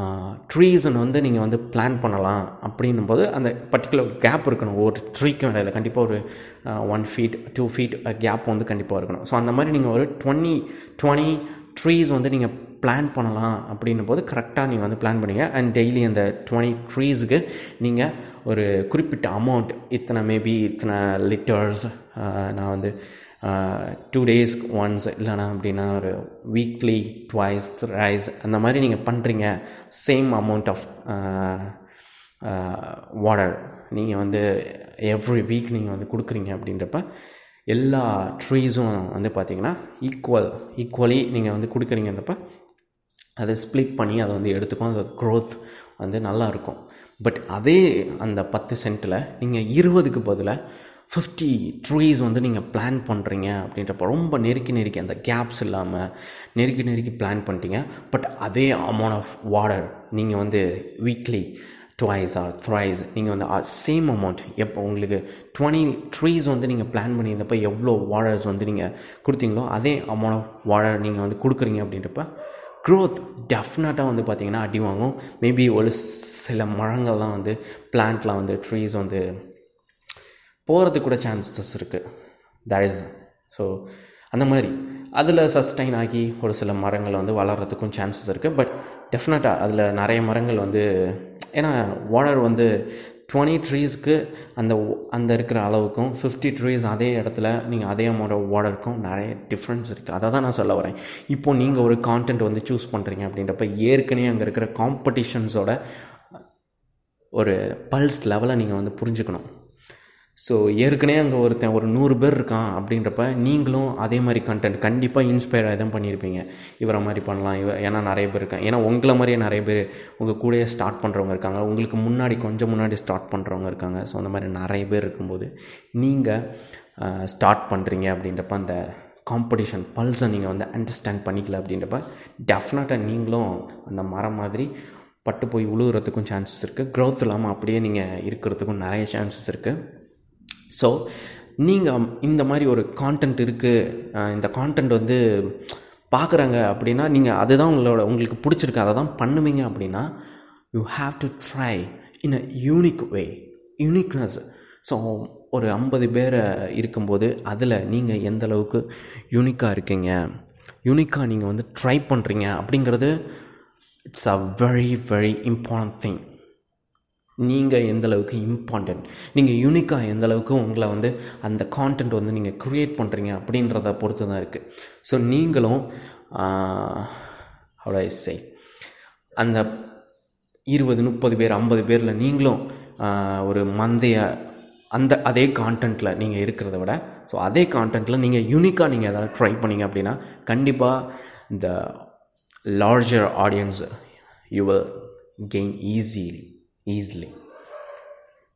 uh, ட்ரீஸன் வந்து நீங்கள் வந்து பிளான் பண்ணலாம் அப்படின்னும் போது அந்த பர்டிகுலர் கேப் இருக்கணும். ஒரு ட்ரீக்கும் இடையில கண்டிப்பாக ஒரு one feet two feet gap வந்து கண்டிப்பாக இருக்கணும். ஸோ அந்த மாதிரி நீங்கள் ஒரு டுவெண்ட்டி டுவெண்ட்டி ட்ரீஸ் வந்து நீங்கள் பிளான் பண்ணலாம் அப்படின்னும் போது கரெக்டாக நீங்கள் வந்து பிளான் பண்ணுங்கள் அண்ட் டெய்லி அந்த டுவெண்ட்டி ட்ரீஸுக்கு நீங்கள் ஒரு குறிப்பிட்ட அமௌண்ட் இத்தனை மேபி இத்தனை லிட்டர்ஸ் நான் வந்து டூ டேஸ்க்கு ஒன்ஸ் இல்லைனா அப்படின்னா ஒரு வீக்லி ட்வைஸ் ரைஸ் அந்த மாதிரி நீங்கள் பண்ணுறீங்க சேம் அமௌண்ட் ஆஃப் வாட்டர் நீங்கள் வந்து எவ்ரி வீக் நீங்கள் வந்து கொடுக்குறீங்க அப்படின்றப்ப எல்லா ட்ரீஸும் வந்து பார்த்திங்கன்னா ஈக்குவல் ஈக்குவலி நீங்கள் வந்து கொடுக்குறீங்கன்றப்ப அதை ஸ்ப்ளிட் பண்ணி அதை வந்து எடுத்துக்கும். அந்த க்ரோத் வந்து நல்லாயிருக்கும் பட் அதே அந்த பத்து சென்ட்டில் நீங்கள் இருபதுக்கு பதிலாக ஃபிஃப்டி ட்ரீஸ் வந்து நீங்கள் பிளான் பண்ணுறீங்க அப்படின்றப்ப ரொம்ப நெருக்கி நெருக்கி அந்த கேப்ஸ் இல்லாமல் நெருக்கி நெருக்கி பிளான் பண்ணிட்டீங்க. பட் அதே அமௌண்ட் ஆஃப் வாட்டர் நீங்கள் வந்து வீக்லி ட்வைஸ் ஆர் த்ரைஸ் நீங்கள் வந்து சேம் அமௌண்ட் எப்போ உங்களுக்கு டுவெண்ட்டி ட்ரீஸ் வந்து நீங்கள் பிளான் பண்ணியிருந்தப்போ எவ்வளோ வாழர்ஸ் வந்து நீங்கள் கொடுத்தீங்களோ அதே அமௌண்ட் ஆஃப் வாழர் நீங்கள் வந்து கொடுக்குறீங்க அப்படின்றப்ப க்ரோத் டெஃபினட்டாக வந்து பார்த்திங்கன்னா அடி வாங்கும். மேபி ஒரு சில மரங்கள்லாம் வந்து பிளான்ட்லாம் வந்து ட்ரீஸ் வந்து போகிறதுக்கு கூட சான்சஸ் இருக்குது தட் இஸ் ஸோ அந்த மாதிரி. அதில் சஸ்டைன் ஆகி ஒரு சில மரங்கள் வந்து வளர்கிறதுக்கும் சான்சஸ் இருக்குது பட் டெஃபினட்டாக அதில் நிறைய மரங்கள் வந்து ஏன்னா வாடர் வந்து டுவெண்ட்டி ட்ரீஸ்க்கு அந்த அந்த இருக்கிற அளவுக்கும் ஃபிஃப்டி ட்ரீஸ் அதே இடத்துல நீங்கள் அதே அமௌண்ட் வாடருக்கும் நிறைய டிஃப்ரென்ஸ் இருக்குது அதை தான் நான் சொல்ல வரேன். இப்போது நீங்கள் ஒரு கான்டென்ட் வந்து சூஸ் பண்ணுறீங்க அப்படின்றப்ப ஏற்கனவே அங்கே இருக்கிற காம்படிஷன்ஸோட ஒரு பல்ஸ் லெவலை நீங்கள் வந்து புரிஞ்சுக்கணும். ஸோ ஏற்கனவே அங்கே ஒருத்தன் ஒரு நூறு பேர் இருக்கான் அப்படின்றப்ப நீங்களும் அதே மாதிரி கண்டென்ட் கண்டிப்பாக இன்ஸ்பயர் ஆகி தான் பண்ணியிருப்பீங்க. இவரை மாதிரி பண்ணலாம். இவ ஏன்னா நிறைய பேர் இருக்காங்க. ஏன்னா உங்களை மாதிரியே நிறைய பேர் உங்கள் கூடயே ஸ்டார்ட் பண்ணுறவங்க இருக்காங்க. உங்களுக்கு முன்னாடி கொஞ்சம் முன்னாடி ஸ்டார்ட் பண்ணுறவங்க இருக்காங்க. ஸோ அந்த மாதிரி நிறைய பேர் இருக்கும்போது நீங்கள் ஸ்டார்ட் பண்ணுறீங்க அப்படின்றப்ப அந்த காம்படிஷன் பல்ஸை நீங்கள் வந்து அண்டர்ஸ்டாண்ட் பண்ணிக்கல அப்படின்றப்ப டெஃபினட்டாக நீங்களும் அந்த மரம் மாதிரி பட்டு போய் உழுவுறதுக்கும் சான்சஸ் இருக்குது க்ரோத் இல்லாமல் அப்படியே நீங்கள் இருக்கிறதுக்கும் நிறைய சான்சஸ் இருக்குது ஸோ நீங்கள் இந்த மாதிரி ஒரு கான்டென்ட் இருக்குது இந்த கான்டென்ட் வந்து பார்க்குறாங்க அப்படின்னா நீங்கள் அதுதான் உங்களோட உங்களுக்கு பிடிச்சிருக்கு அதை தான் பண்ணுவீங்க அப்படின்னா you have to try in a unique way uniqueness so ஒரு ஐம்பது பேரை இருக்கும்போது அதில் நீங்கள் எந்த அளவுக்கு யூனிக்காக இருக்கீங்க யூனிக்காக நீங்கள் வந்து ட்ரை பண்ணுறீங்க அப்படிங்கிறது it's a very very important thing நீங்கள் எந்தளவுக்கு இம்பார்ட்டண்ட் நீங்கள் யூனிக்காக எந்தளவுக்கு உங்களை வந்து அந்த கான்டென்ட் வந்து நீங்கள் க்ரியேட் பண்ணுறீங்க அப்படின்றத பொறுத்து தான் இருக்குது ஸோ நீங்களும் அவ்வளோ சை அந்த இருபது முப்பது பேர் ஐம்பது பேரில் நீங்களும் ஒரு மந்தைய அந்த அதே கான்டென்ட்டில் நீங்கள் இருக்கிறத விட ஸோ அதே கான்டென்ட்டில் நீங்கள் யூனிக்காக நீங்கள் எதாவது ட்ரை பண்ணீங்க அப்படின்னா கண்டிப்பாக இந்த larger audience you will gain easily easily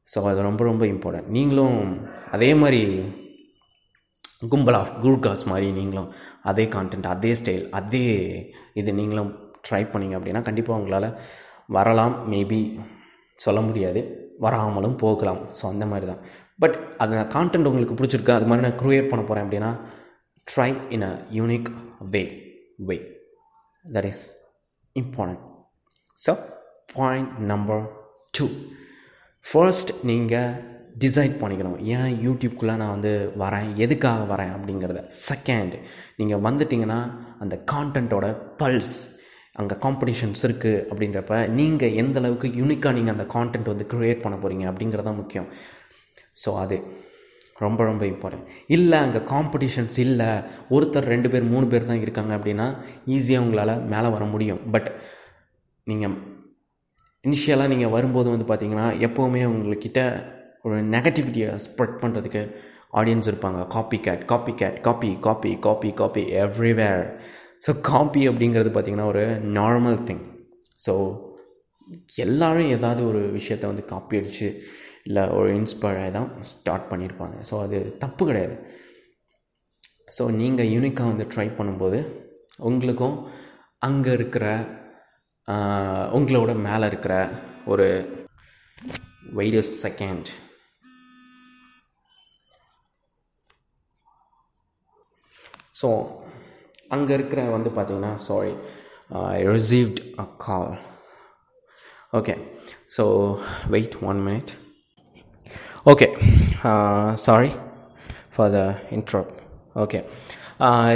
so அது ரொம்ப ரொம்ப இம்பார்ட்டன்ட் நீங்களும் அதே மாதிரி கும்பல் ஆஃப் குர்காஸ் மாதிரி நீங்களும் அதே கான்டென்ட் அதே ஸ்டைல் அதே இது நீங்களும் ட்ரை பண்ணிங்க அப்படின்னா கண்டிப்பாக உங்களால் வரலாம். மேபி சொல்ல முடியாது. வராமலும் போகலாம். ஸோ அந்த மாதிரி தான். பட் அந்த கான்டென்ட் உங்களுக்கு பிடிச்சிருக்கு? அது மாதிரி நான் க்ரியேட் பண்ண போகிறேன் அப்படின்னா try in a unique way way that is important so point number two first நீங்கள் டிசைட் பண்ணிக்கணும். ஏன் யூடியூப்குள்ளே நான் வந்து வரேன்? எதுக்காக வரேன் அப்படிங்கிறத. செகண்ட் நீங்கள் வந்துட்டிங்கன்னா அந்த கான்டென்ட்டோட பல்ஸ் அங்கே காம்படிஷன்ஸ் இருக்குது அப்படின்றப்ப நீங்கள் எந்த அளவுக்கு யூனிக்காக நீங்கள் அந்த கான்டென்ட் வந்து க்ரியேட் பண்ண போகிறீங்க அப்படிங்கிறது தான் முக்கியம். ஸோ அது ரொம்ப ரொம்ப இம்பார்ட்டன்ட் இல்லை அங்கே காம்படிஷன்ஸ் இல்லை ஒருத்தர் ரெண்டு பேர் மூணு பேர் தான் இருக்காங்க அப்படின்னா ஈஸியாக உங்களால் மேலே வர முடியும். பட் நீங்கள் இனிஷியலாக நீங்கள் வரும்போது வந்து பார்த்தீங்கன்னா எப்போவுமே உங்கள்கிட்ட ஒரு நெகட்டிவிட்டியை ஸ்ப்ரெட் பண்ணுறதுக்கு ஆடியன்ஸ் இருப்பாங்க. Copy cat copy cat copy copy copy copy everywhere so copy அப்படிங்கிறது பார்த்திங்கன்னா ஒரு நார்மல் திங் ஸோ எல்லோரும் ஏதாவது ஒரு விஷயத்தை வந்து காப்பி அடித்து இல்லை ஒரு இன்ஸ்பயராக தான் ஸ்டார்ட் பண்ணியிருப்பாங்க ஸோ அது தப்பு கிடையாது. ஸோ நீங்கள் யூனிக்காக வந்து ட்ரை பண்ணும்போது உங்களுக்கும் அங்கே இருக்கிற உங்களோட மேலே இருக்கிற ஒரு வெயிட் செகண்ட் ஸோ அங்கே இருக்கிற வந்து பார்த்தீங்கன்னா sorry I received a call okay so wait one minute okay sorry for the intro okay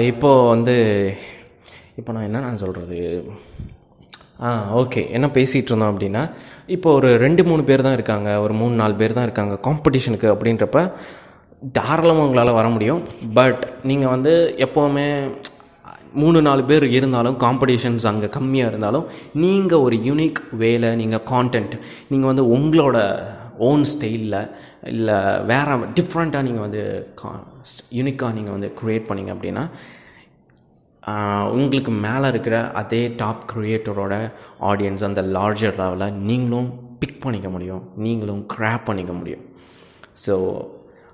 இப்போது வந்து இப்போ நான் என்ன நான் சொல்கிறது ஆ ஓகே என்ன பேசிகிட்டு இருந்தோம் அப்படின்னா இப்போ ஒரு ரெண்டு மூணு பேர் தான் இருக்காங்க. ஒரு மூணு நாலு பேர் தான் இருக்காங்க காம்படிஷனுக்கு அப்படின்றப்ப தாராளமாக உங்களால் வர முடியும். பட் நீங்கள் வந்து எப்போவுமே மூணு நாலு பேர் இருந்தாலும் காம்படிஷன்ஸ் அங்கே கம்மியாக இருந்தாலும் நீங்கள் ஒரு யூனிக் வேலை நீங்கள் கான்டென்ட் நீங்கள் வந்து உங்களோட ஓன் ஸ்டைலில் இல்லை வேறு டிஃப்ரெண்ட்டாக நீங்கள் வந்து கா யூனிக்காக நீங்கள் வந்து க்ரியேட் பண்ணீங்க அப்படின்னா உங்களுக்கு மேலே இருக்கிற அதே டாப் க்ரியேட்டரோட ஆடியன்ஸ் அந்த லார்ஜர் லெவலில் நீங்களும் பிக் பண்ணிக்க முடியும். நீங்களும் க்ராப் பண்ணிக்க முடியும். ஸோ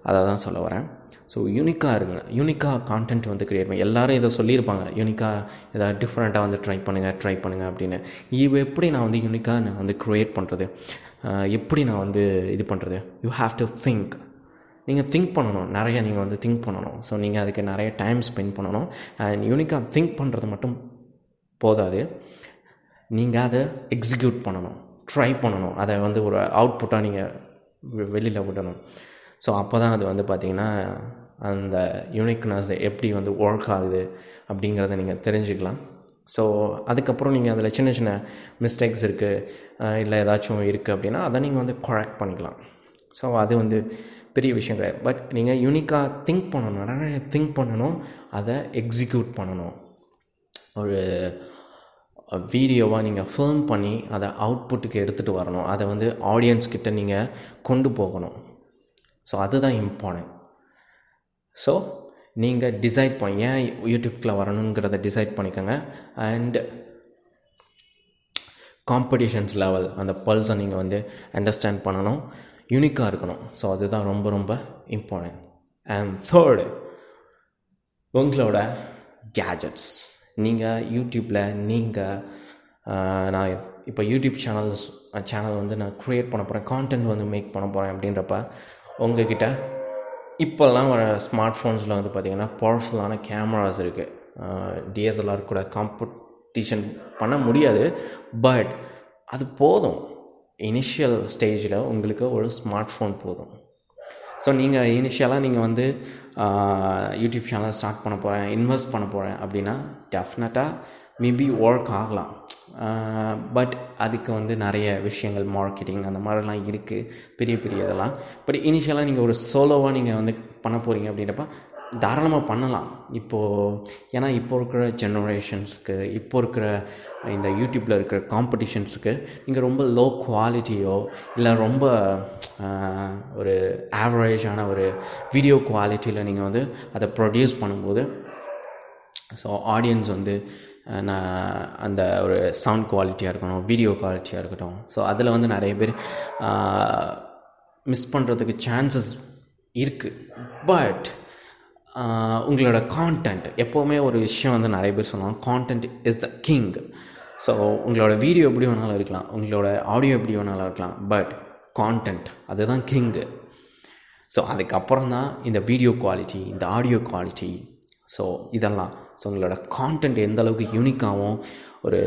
அதை தான் சொல்ல வரேன். ஸோ யூனிக்காக இருங்க. யூனிக்காக கான்டென்ட் வந்து க்ரியேட் பண்ணி எல்லோரும் இதை சொல்லியிருப்பாங்க. யூனிக்காக ஏதாவது டிஃப்ரெண்ட்டாக வந்து ட்ரை பண்ணுங்கள் ட்ரை பண்ணுங்கள் அப்படின்னு. இது எப்படி நான் வந்து யூனிக்காக நான் வந்து க்ரியேட் பண்ணுறது எப்படி நான் வந்து இது பண்ணுறது யூ ஹாவ் டு திங்க் நீங்கள் திங்க் பண்ணணும். நிறைய நீங்கள் வந்து திங்க் பண்ணணும். ஸோ நீங்கள் அதுக்கு நிறைய டைம் ஸ்பெண்ட் பண்ணணும். அண்ட் யூனிக்காக திங்க் பண்ணுறது மட்டும் போதாது. நீங்கள் அதை எக்ஸிக்யூட் பண்ணணும். ட்ரை பண்ணணும். அதை வந்து ஒரு அவுட்புட்டாக நீங்கள் வெளியில் விடணும். ஸோ அப்போ தான் அது வந்து பார்த்திங்கன்னா அந்த யூனிக்னஸ் எப்படி வந்து ஒர்க் ஆகுது அப்படிங்கிறத நீங்கள் தெரிஞ்சுக்கலாம். ஸோ அதுக்கப்புறம் நீங்கள் அதில் சின்ன சின்ன மிஸ்டேக்ஸ் இருக்குது இல்லை ஏதாச்சும் இருக்குது அப்படின்னா அதை நீங்கள் வந்து கரெக்ட் பண்ணிக்கலாம். ஸோ அது வந்து பெரிய விஷயம் கிடையாது. பட் நீங்கள் யூனிக்காக திங்க் பண்ணணும். நிறைய திங்க் பண்ணணும். அதை எக்ஸிக்யூட் பண்ணணும். ஒரு வீடியோவாக நீங்கள் ஃபில்ம் பண்ணி அதை அவுட்புட்டுக்கு எடுத்துகிட்டு வரணும். அதை வந்து ஆடியன்ஸ்கிட்ட நீங்கள் கொண்டு போகணும். ஸோ அதுதான் இம்பார்ட்டன்ட் ஸோ நீங்கள் டிசைட் பண்ணி ஏன் யூடியூப்கில் வரணுங்கிறத டிசைட் பண்ணிக்கோங்க. அண்ட் காம்படிஷன்ஸ் லெவல் அந்த பல்ஸை நீங்கள் வந்து அண்டர்ஸ்டாண்ட் பண்ணணும். யூனிக்காக இருக்கணும். ஸோ அதுதான் ரொம்ப ரொம்ப இம்பார்ட்டன்ட் அண்ட் தேர்டு உங்களோட கேஜெட்ஸ் நீங்கள் யூடியூப்பில் நீங்கள் நான் இப்போ யூடியூப் சேனல்ஸ் சேனல் வந்து நான் க்ரியேட் பண்ண போகிறேன் கான்டென்ட் வந்து மேக் பண்ண போகிறேன் அப்படின்றப்ப உங்ககிட்ட இப்போல்லாம் வர ஸ்மார்ட் ஃபோன்ஸில் வந்து பார்த்திங்கன்னா பவர்ஃபுல்லான கேமராஸ் இருக்குது டிஎஸ்எல்ஆர் கூட காம்படிஷன் பண்ண முடியாது. பட் அது போதும். இனிஷியல் ஸ்டேஜில் உங்களுக்கு ஒரு ஸ்மார்ட் ஃபோன் போதும். ஸோ நீங்கள் இனிஷியலாக நீங்கள் வந்து யூடியூப் சேனல் ஸ்டார்ட் பண்ண போகிறேன் இன்வெஸ்ட் பண்ண போகிறேன் அப்படின்னா டெஃபினட்டாக மேபி ஒர்க் ஆகலாம். பட் அதுக்கு வந்து நிறைய விஷயங்கள் மார்க்கெட்டிங் அந்த மாதிரிலாம் இருக்குது பெரிய பெரிய இதெல்லாம். பட் இனிஷியலாக நீங்கள் ஒரு சோலோவாக நீங்கள் வந்து பண்ண போகிறீங்க அப்படின்றப்ப தாராளமாக பண்ணலாம். இப்போது ஏன்னா இப்போ இருக்கிற ஜெனரேஷன்ஸுக்கு இப்போ இருக்கிற இந்த யூடியூப்பில் இருக்கிற காம்படிஷன்ஸுக்கு நீங்கள் ரொம்ப லோ குவாலிட்டியோ இல்லை ரொம்ப ஒரு ஆவரேஜான ஒரு வீடியோ குவாலிட்டியில் நீங்கள் வந்து அதை ப்ரொடியூஸ் பண்ணும்போது ஸோ ஆடியன்ஸ் வந்து நான் அந்த ஒரு சவுண்ட் குவாலிட்டியாக இருக்கணும் வீடியோ குவாலிட்டியாக இருக்கட்டும். ஸோ அதில் வந்து நிறைய பேர் மிஸ் பண்ணுறதுக்கு சான்சஸ் இருக்குது பட் உங்களோட கான்டென்ட் எப்போவுமே ஒரு விஷயம் வந்து நிறைய பேர் சொல்லுவாங்க content is the king so உங்களோட வீடியோ எப்படி வேணாலும் இருக்கலாம் உங்களோட ஆடியோ எப்படி வேணாலும் இருக்கலாம் பட் கான்டென்ட் அதுதான் கிங்கு ஸோ அதுக்கப்புறம் தான் இந்த வீடியோ குவாலிட்டி இந்த ஆடியோ குவாலிட்டி ஸோ இதெல்லாம். ஸோ உங்களோட கான்டென்ட் எந்த அளவுக்கு யூனிக்காகவும் ஒரு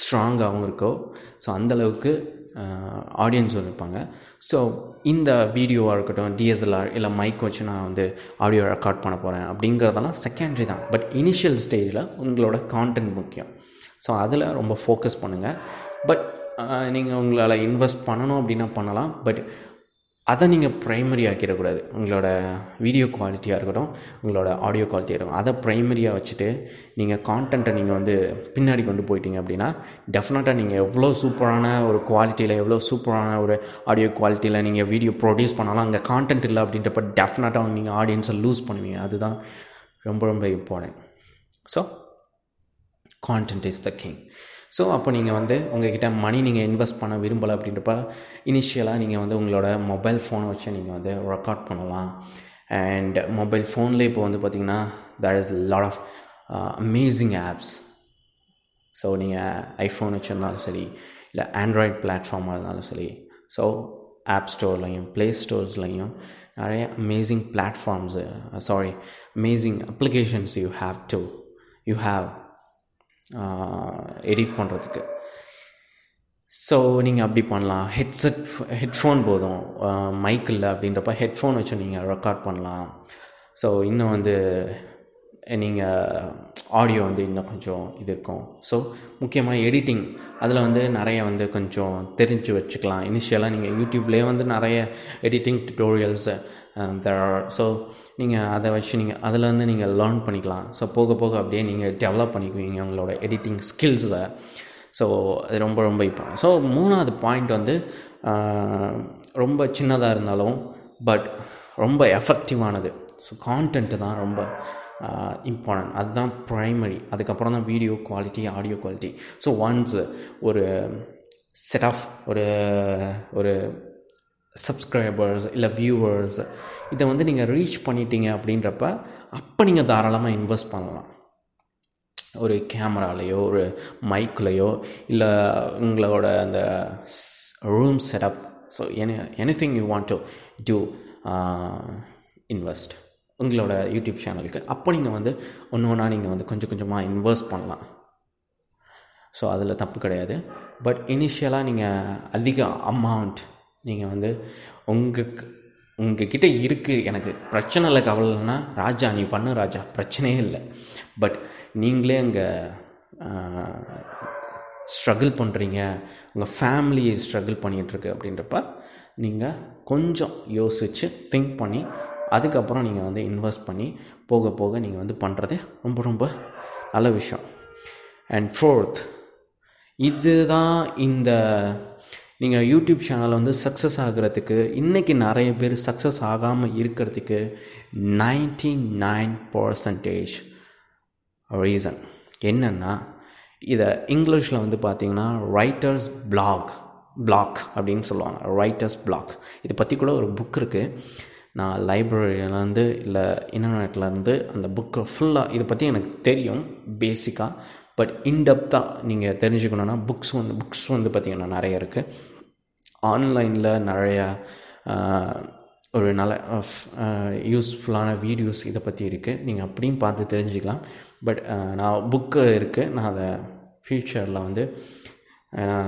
ஸ்ட்ராங்காகவும் இருக்கோ ஸோ அந்தளவுக்கு ஆடியன்ஸ் இருப்பாங்க ஸோ இந்த வீடியோவாக இருக்கட்டும் டிஎஸ்எல்ஆர் இல்லை மைக் வச்சு நான் வந்து ஆடியோ ரெக்கார்ட் பண்ண போகிறேன் அப்படிங்கிறதெல்லாம் செகண்டரி தான். பட் இனிஷியல் ஸ்டேஜில் உங்களோட கான்டென்ட் முக்கியம். ஸோ அதில் ரொம்ப ஃபோக்கஸ் பண்ணுங்கள் பட் நீங்கள் உங்களால் இன்வெஸ்ட் பண்ணணும் அப்படின்னா பண்ணலாம். பட் அதை நீங்கள் ப்ரைமரி ஆக்கிடக்கூடாது. உங்களோட வீடியோ குவாலிட்டியாக இருக்கட்டும் உங்களோட ஆடியோ குவாலிட்டியாக இருக்கட்டும் அதை ப்ரைமரியாக வச்சுட்டு நீங்கள் கான்டென்ட்டை நீங்கள் வந்து பின்னாடி கொண்டு போயிட்டீங்க அப்படின்னா டெஃபினட்டாக நீங்கள் எவ்வளோ சூப்பரான ஒரு குவாலிட்டியில் எவ்வளோ சூப்பரான ஒரு ஆடியோ குவாலிட்டியில் நீங்கள் வீடியோ ப்ரொடியூஸ் பண்ணாலும் அங்கே கான்டென்ட் இல்லை அப்படின்றப்ப டெஃபினட்டாக நீங்கள் ஆடியன்ஸை லூஸ் பண்ணுவீங்க. அதுதான் ரொம்ப ரொம்ப important so content is the king so அப்போ நீங்கள் வந்து உங்ககிட்ட மணி நீங்கள் இன்வெஸ்ட் பண்ண விரும்பலை அப்படின்றப்ப இனிஷியலாக நீங்கள் வந்து உங்களோட மொபைல் ஃபோனை வச்சு நீங்கள் வந்து ரெக்கார்ட் பண்ணலாம். அண்ட் மொபைல் ஃபோன்லேயே இப்போ வந்து பார்த்திங்கன்னா that is lot of amazing uh, apps so நீங்கள் ஐஃபோன் வச்சுருந்தாலும் சரி இல்லை ஆண்ட்ராய்ட் பிளாட்ஃபார்மாக இருந்தாலும் சரி ஸோ ஆப் ஸ்டோர்லையும் ப்ளே ஸ்டோர்ஸ்லையும் நிறைய amazing platforms sorry amazing applications you have to you have edit பண்ணுறதுக்கு ஸோ நீங்கள் அப்படி பண்ணலாம். ஹெட்செட் ஹெட்ஃபோன் போதும். மைக் இல்லை அப்படின்றப்ப ஹெட்ஃபோன் வச்சு நீங்கள் ரெக்கார்ட் பண்ணலாம். ஸோ இன்னும் வந்து நீங்கள் ஆடியோ வந்து இன்னும் கொஞ்சம் இது இருக்கும். ஸோ முக்கியமாக எடிட்டிங் அதில் வந்து நிறைய வந்து கொஞ்சம் தெரிஞ்சு வச்சுக்கலாம். இனிஷியலாக நீங்கள் யூடியூப்லேயே வந்து நிறைய எடிட்டிங் டுட்டோரியல்ஸு Um, ஸோ நீங்கள் அதை வச்சு நீங்கள் அதில் வந்து நீங்கள் லேர்ன் பண்ணிக்கலாம். ஸோ போக போக அப்படியே நீங்கள் டெவலப் பண்ணிக்குவீங்க உங்களோட எடிட்டிங் ஸ்கில்ஸை ஸோ அது ரொம்ப ரொம்ப இப்போ ஸோ மூணாவது பாயிண்ட் வந்து uh, ரொம்ப சின்னதாக இருந்தாலும் பட் ரொம்ப எஃபெக்டிவானது ஸோ கான்டென்ட்டு தான் ரொம்ப uh, இம்பார்ட்டன்ட் அதுதான் ப்ரைமரி அதுக்கப்புறம் தான் video quality audio quality so once ஒரு செட் ஆஃப் ஒரு ஒரு சப்ஸ்கிரைபர்ஸ் இல்லை வியூவர்ஸ் இதை வந்து நீங்கள் ரீச் பண்ணிட்டீங்க அப்படின்றப்ப அப்போ நீங்கள் தாராளமாக இன்வெஸ்ட் பண்ணலாம். ஒரு கேமராலேயோ ஒரு மைக்லேயோ இல்லை உங்களோட அந்த room setup so any any thing you want to do invest உங்களோட யூடியூப் சேனலுக்கு அப்போ நீங்கள் வந்து ஒன்று ஒன்றா நீங்கள் வந்து கொஞ்சம் கொஞ்சமாக இன்வெஸ்ட் பண்ணலாம். ஸோ அதில் தப்பு கிடையாது. பட் இனிஷியலாக நீங்கள் அதிக அமௌண்ட் நீங்கள் வந்து உங்களுக்கு கிட்டே இருக்குது எனக்கு. பிரச்சனை இல்லை கவலைன்னா ராஜா நீ பண்ணு ராஜா. பிரச்சனையே இல்லை. பட் நீங்களே அங்கே ஸ்ட்ரகிள் பண்ணுறீங்க உங்கள் ஃபேமிலி ஸ்ட்ரகிள் பண்ணிகிட்ருக்கு அப்படின்றப்ப நீங்கள் கொஞ்சம் யோசித்து திங்க் பண்ணி அதுக்கப்புறம் நீங்கள் வந்து இன்வெஸ்ட் பண்ணி போக போக நீங்கள் வந்து பண்ணுறது ரொம்ப ரொம்ப நல்ல விஷயம். அண்ட் ஃபோர்த் இதுதான் இந்த நீங்கள் யூடியூப் சேனல் வந்து சக்ஸஸ் ஆகிறதுக்கு இன்றைக்கி நிறைய பேர் சக்ஸஸ் ஆகாமல் இருக்கிறதுக்கு நைன்டி நைன் பர்சன்டேஜ் ரீசன் என்னென்னா இதை இங்கிலீஷில் வந்து பார்த்தீங்கன்னா ரைட்டர்ஸ் பிளாக் பிளாக் அப்படின்னு சொல்லுவாங்க. ரைட்டர்ஸ் பிளாக் இதை பற்றி கூட ஒரு புக் இருக்குது நான் லைப்ரரியிலேருந்து இல்லை இன்டர்நெட்லேருந்து அந்த புக்கை ஃபுல்லாக இதை பற்றி எனக்கு தெரியும் பேசிக்காக பட் இன்டெப்த்தாக நீங்கள் தெரிஞ்சுக்கணுன்னா புக்ஸ் வந்து புக்ஸ் வந்து பார்த்திங்கன்னா நிறைய இருக்குது ஆன்லைனில் நிறையா ஒரு நல்ல யூஸ்ஃபுல்லான வீடியோஸ் இதை பற்றி இருக்குது நீங்கள் அப்படியும் பார்த்து தெரிஞ்சுக்கலாம். பட் நான் புக்கு இருக்குது நான் அதை ஃப்யூச்சரில் வந்து ஏன்னா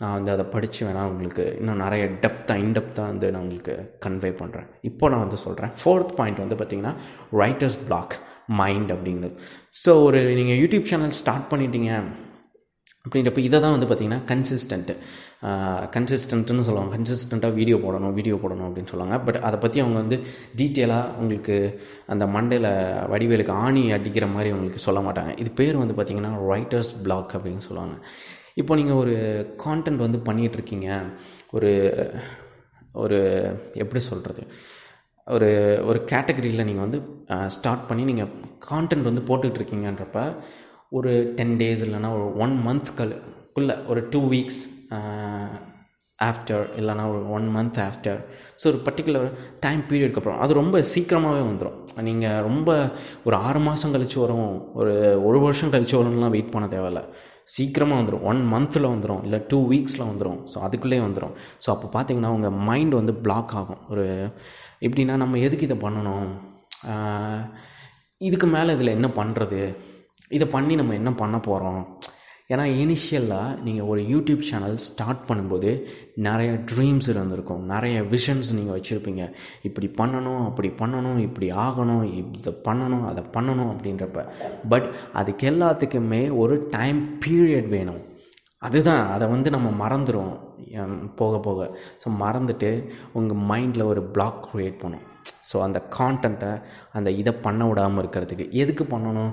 நான் வந்து அதை படித்து வேணால் உங்களுக்கு இன்னும் நிறைய டெப்த்தாக இன்டெப்த்தாக வந்து நான் உங்களுக்கு கன்வே பண்ணுறேன் இப்போ நான் வந்து சொல்கிறேன் ஃபோர்த் பாயிண்ட் வந்து பார்த்திங்கன்னா ரைட்டர்ஸ் பிளாக் மைண்ட் அப்படிங்கிறது. ஸோ ஒரு நீங்கள் யூடியூப் சேனல் ஸ்டார்ட் பண்ணிட்டீங்க அப்படின்றப்ப இதை தான் வந்து பார்த்திங்கன்னா கன்சிஸ்டண்ட்டு கன்சிஸ்டன்ட்னு சொல்லுவாங்க. கன்சிஸ்டண்ட்டாக வீடியோ போடணும் வீடியோ போடணும் அப்படின்னு சொல்லுவாங்க. பட் அதை பற்றி அவங்க வந்து டீட்டெயிலாக உங்களுக்கு அந்த மண்டையில் வடிவேலுக்கு ஆணி அடிக்கிற மாதிரி உங்களுக்கு சொல்ல மாட்டாங்க. இது பேர் வந்து பார்த்திங்கன்னா ரைட்டர்ஸ் பிளாக் அப்படின்னு சொல்லுவாங்க. இப்போ நீங்கள் ஒரு கான்டென்ட் வந்து பண்ணிகிட்ருக்கீங்க ஒரு ஒரு எப்படி சொல்கிறது ஒரு ஒரு கேட்டகரியில் நீங்கள் வந்து ஸ்டார்ட் பண்ணி நீங்கள் கான்டென்ட் வந்து போட்டுட்ருக்கீங்கன்றப்ப ஒரு டென் டேஸ் இல்லைனா ஒரு ஒன் மந்த்க்குள்ளே ஒரு டூ வீக்ஸ் ஆஃப்டர் இல்லைனா ஒரு ஒன் மந்த் ஆஃப்டர் ஸோ ஒரு பர்டிகுலர் டைம் பீரியட்க்கு அப்புறம். அது ரொம்ப சீக்கிரமாகவே வந்துடும் நீங்கள் ரொம்ப ஒரு ஆறு மாதம் கழித்து வரும். ஒரு ஒரு வருஷம் கழித்து வரும்லாம் வெயிட் பண்ண தேவையில்ல. சீக்கிரமாக வந்துடும் ஒன் மந்தில் வந்துடும் இல்லை டூ வீக்ஸில் வந்துடும் ஸோ அதுக்குள்ளேயே வந்துடும் ஸோ அப்போ பார்த்தீங்கன்னா உங்கள் மைண்ட் வந்து பிளாக் ஆகும். ஒரு எப்படின்னா நம்ம எதுக்கு இதை பண்ணணும்? இதுக்கு மேலே இதில் என்ன பண்ணுறது இதை பண்ணி நம்ம என்ன பண்ண போகிறோம் ஏன்னா இனிஷியலாக நீங்கள் ஒரு யூடியூப் சேனல் ஸ்டார்ட் பண்ணும்போது நிறைய ட்ரீம்ஸ் இருந்திருக்கும். நிறைய விஷன்ஸ் நீங்கள் வச்சுருப்பீங்க. இப்படி பண்ணணும் அப்படி பண்ணணும் இப்படி ஆகணும் இதை பண்ணணும் அதை பண்ணணும் அப்படின்றப்ப. பட் அதுக்கு எல்லாத்துக்குமே ஒரு டைம் பீரியட் வேணும். அதுதான் அதை வந்து நம்ம மறந்துடுவோம் போக போக. ஸோ மறந்துட்டு உங்கள் மைண்டில் ஒரு பிளாக் க்ரியேட் பண்ணும். ஸோ அந்த கான்டென்ட்டை அந்த இதை பண்ண விடாமல் இருக்கிறதுக்கு. எதுக்கு பண்ணணும்?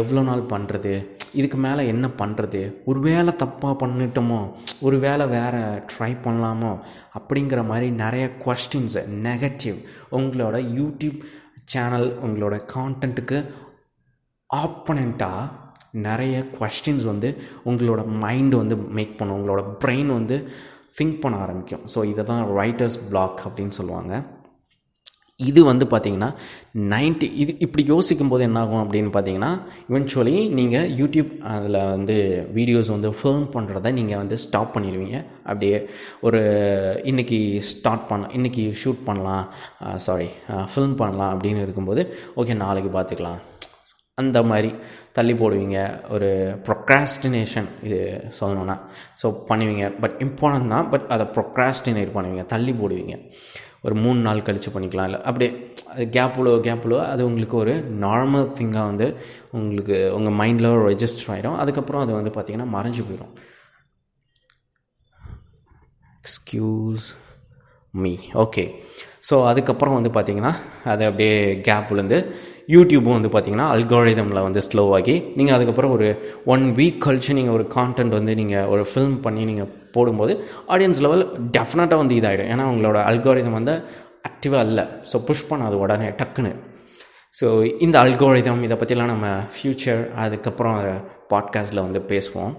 எவ்வளோ நாள் பண்ணுறது இதுக்கு மேலே என்ன பண்ணுறது ஒரு வேளை தப்பாக பண்ணிட்டோமோ? ஒரு வேளை வேறு ட்ரை பண்ணலாமோ? அப்படிங்கிற மாதிரி நிறைய கொஸ்டின்ஸு நெகட்டிவ் உங்களோட யூடியூப் சேனல் உங்களோட கான்டென்ட்டுக்கு ஆப்பனண்ட்டாக நிறைய கொஸ்டின்ஸ் வந்து உங்களோட மைண்டு வந்து மேக் பண்ணும். உங்களோட பிரெயின் வந்து திங்க் பண்ண ஆரம்பிக்கும். ஸோ இதை தான் ரைட்டர்ஸ் பிளாக் அப்படின்னு சொல்லுவாங்க. இது வந்து பார்த்திங்கன்னா நைன்ட்டி இது இப்படி யோசிக்கும் போது என்னாகும் அப்படின்னு பார்த்தீங்கன்னா இவென்ச்சுவலி நீங்கள் யூடியூப் அதில் வந்து வீடியோஸ் வந்து ஃபில்ம் பண்ணுறத நீங்கள் வந்து ஸ்டாப் பண்ணிடுவீங்க. அப்படியே ஒரு இன்றைக்கி ஸ்டார்ட் பண்ண இன்றைக்கி ஷூட் பண்ணலாம். சாரி ஃபில்ம் பண்ணலாம் அப்படின்னு இருக்கும்போது ஓகே நாளைக்கு பார்த்துக்கலாம் அந்த மாதிரி தள்ளி போடுவீங்க. ஒரு ப்ரொக்ராஸ்டினேஷன் இது சொல்லணுன்னா ஸோ பண்ணுவீங்க. பட் இம்பார்ட்டன்ட் தான் பட் அதை ப்ரொக்ராஸ்டினேட் பண்ணுவீங்க. தள்ளி போடுவீங்க. ஒரு மூணு நாள் கழித்து பண்ணிக்கலாம். இல்லை அப்படியே அது கேப்புலோ கேப்புலோ அது உங்களுக்கு ஒரு நார்மல் திங்காக வந்து உங்களுக்கு உங்கள் மைண்டில் ரெஜிஸ்டர் ஆகிடும் அதுக்கப்புறம் அது வந்து பார்த்திங்கன்னா மறைஞ்சு போயிடும். எக்ஸ்கியூஸ் மீ ஓகே ஸோ அதுக்கப்புறம் வந்து பார்த்திங்கன்னா அது அப்படியே கேப்லேருந்து யூடியூப்பும் வந்து பார்த்திங்கன்னா அல்காரிதமில் வந்து ஸ்லோவாகி நீங்கள் அதுக்கப்புறம் ஒரு ஒன் வீக் கழிச்சு நீங்கள் ஒரு கான்டென்ட் வந்து நீங்கள் ஒரு ஃபில்ம் பண்ணி நீங்கள் போடும்போது ஆடியன்ஸ் லெவல் டெஃபினட்டாக வந்து இதாகிடும் ஏன்னா உங்களோட அல்காரிதம் வந்து ஆக்டிவாக இல்லை. ஸோ புஷ் பண்ணாது உடனே டக்குன்னு. ஸோ இந்த அல்கோரிதம் இதை பற்றிலாம் நம்ம ஃப்யூச்சர் அதுக்கப்புறம் பாட்காஸ்ட்டில் வந்து பேசுவோம்.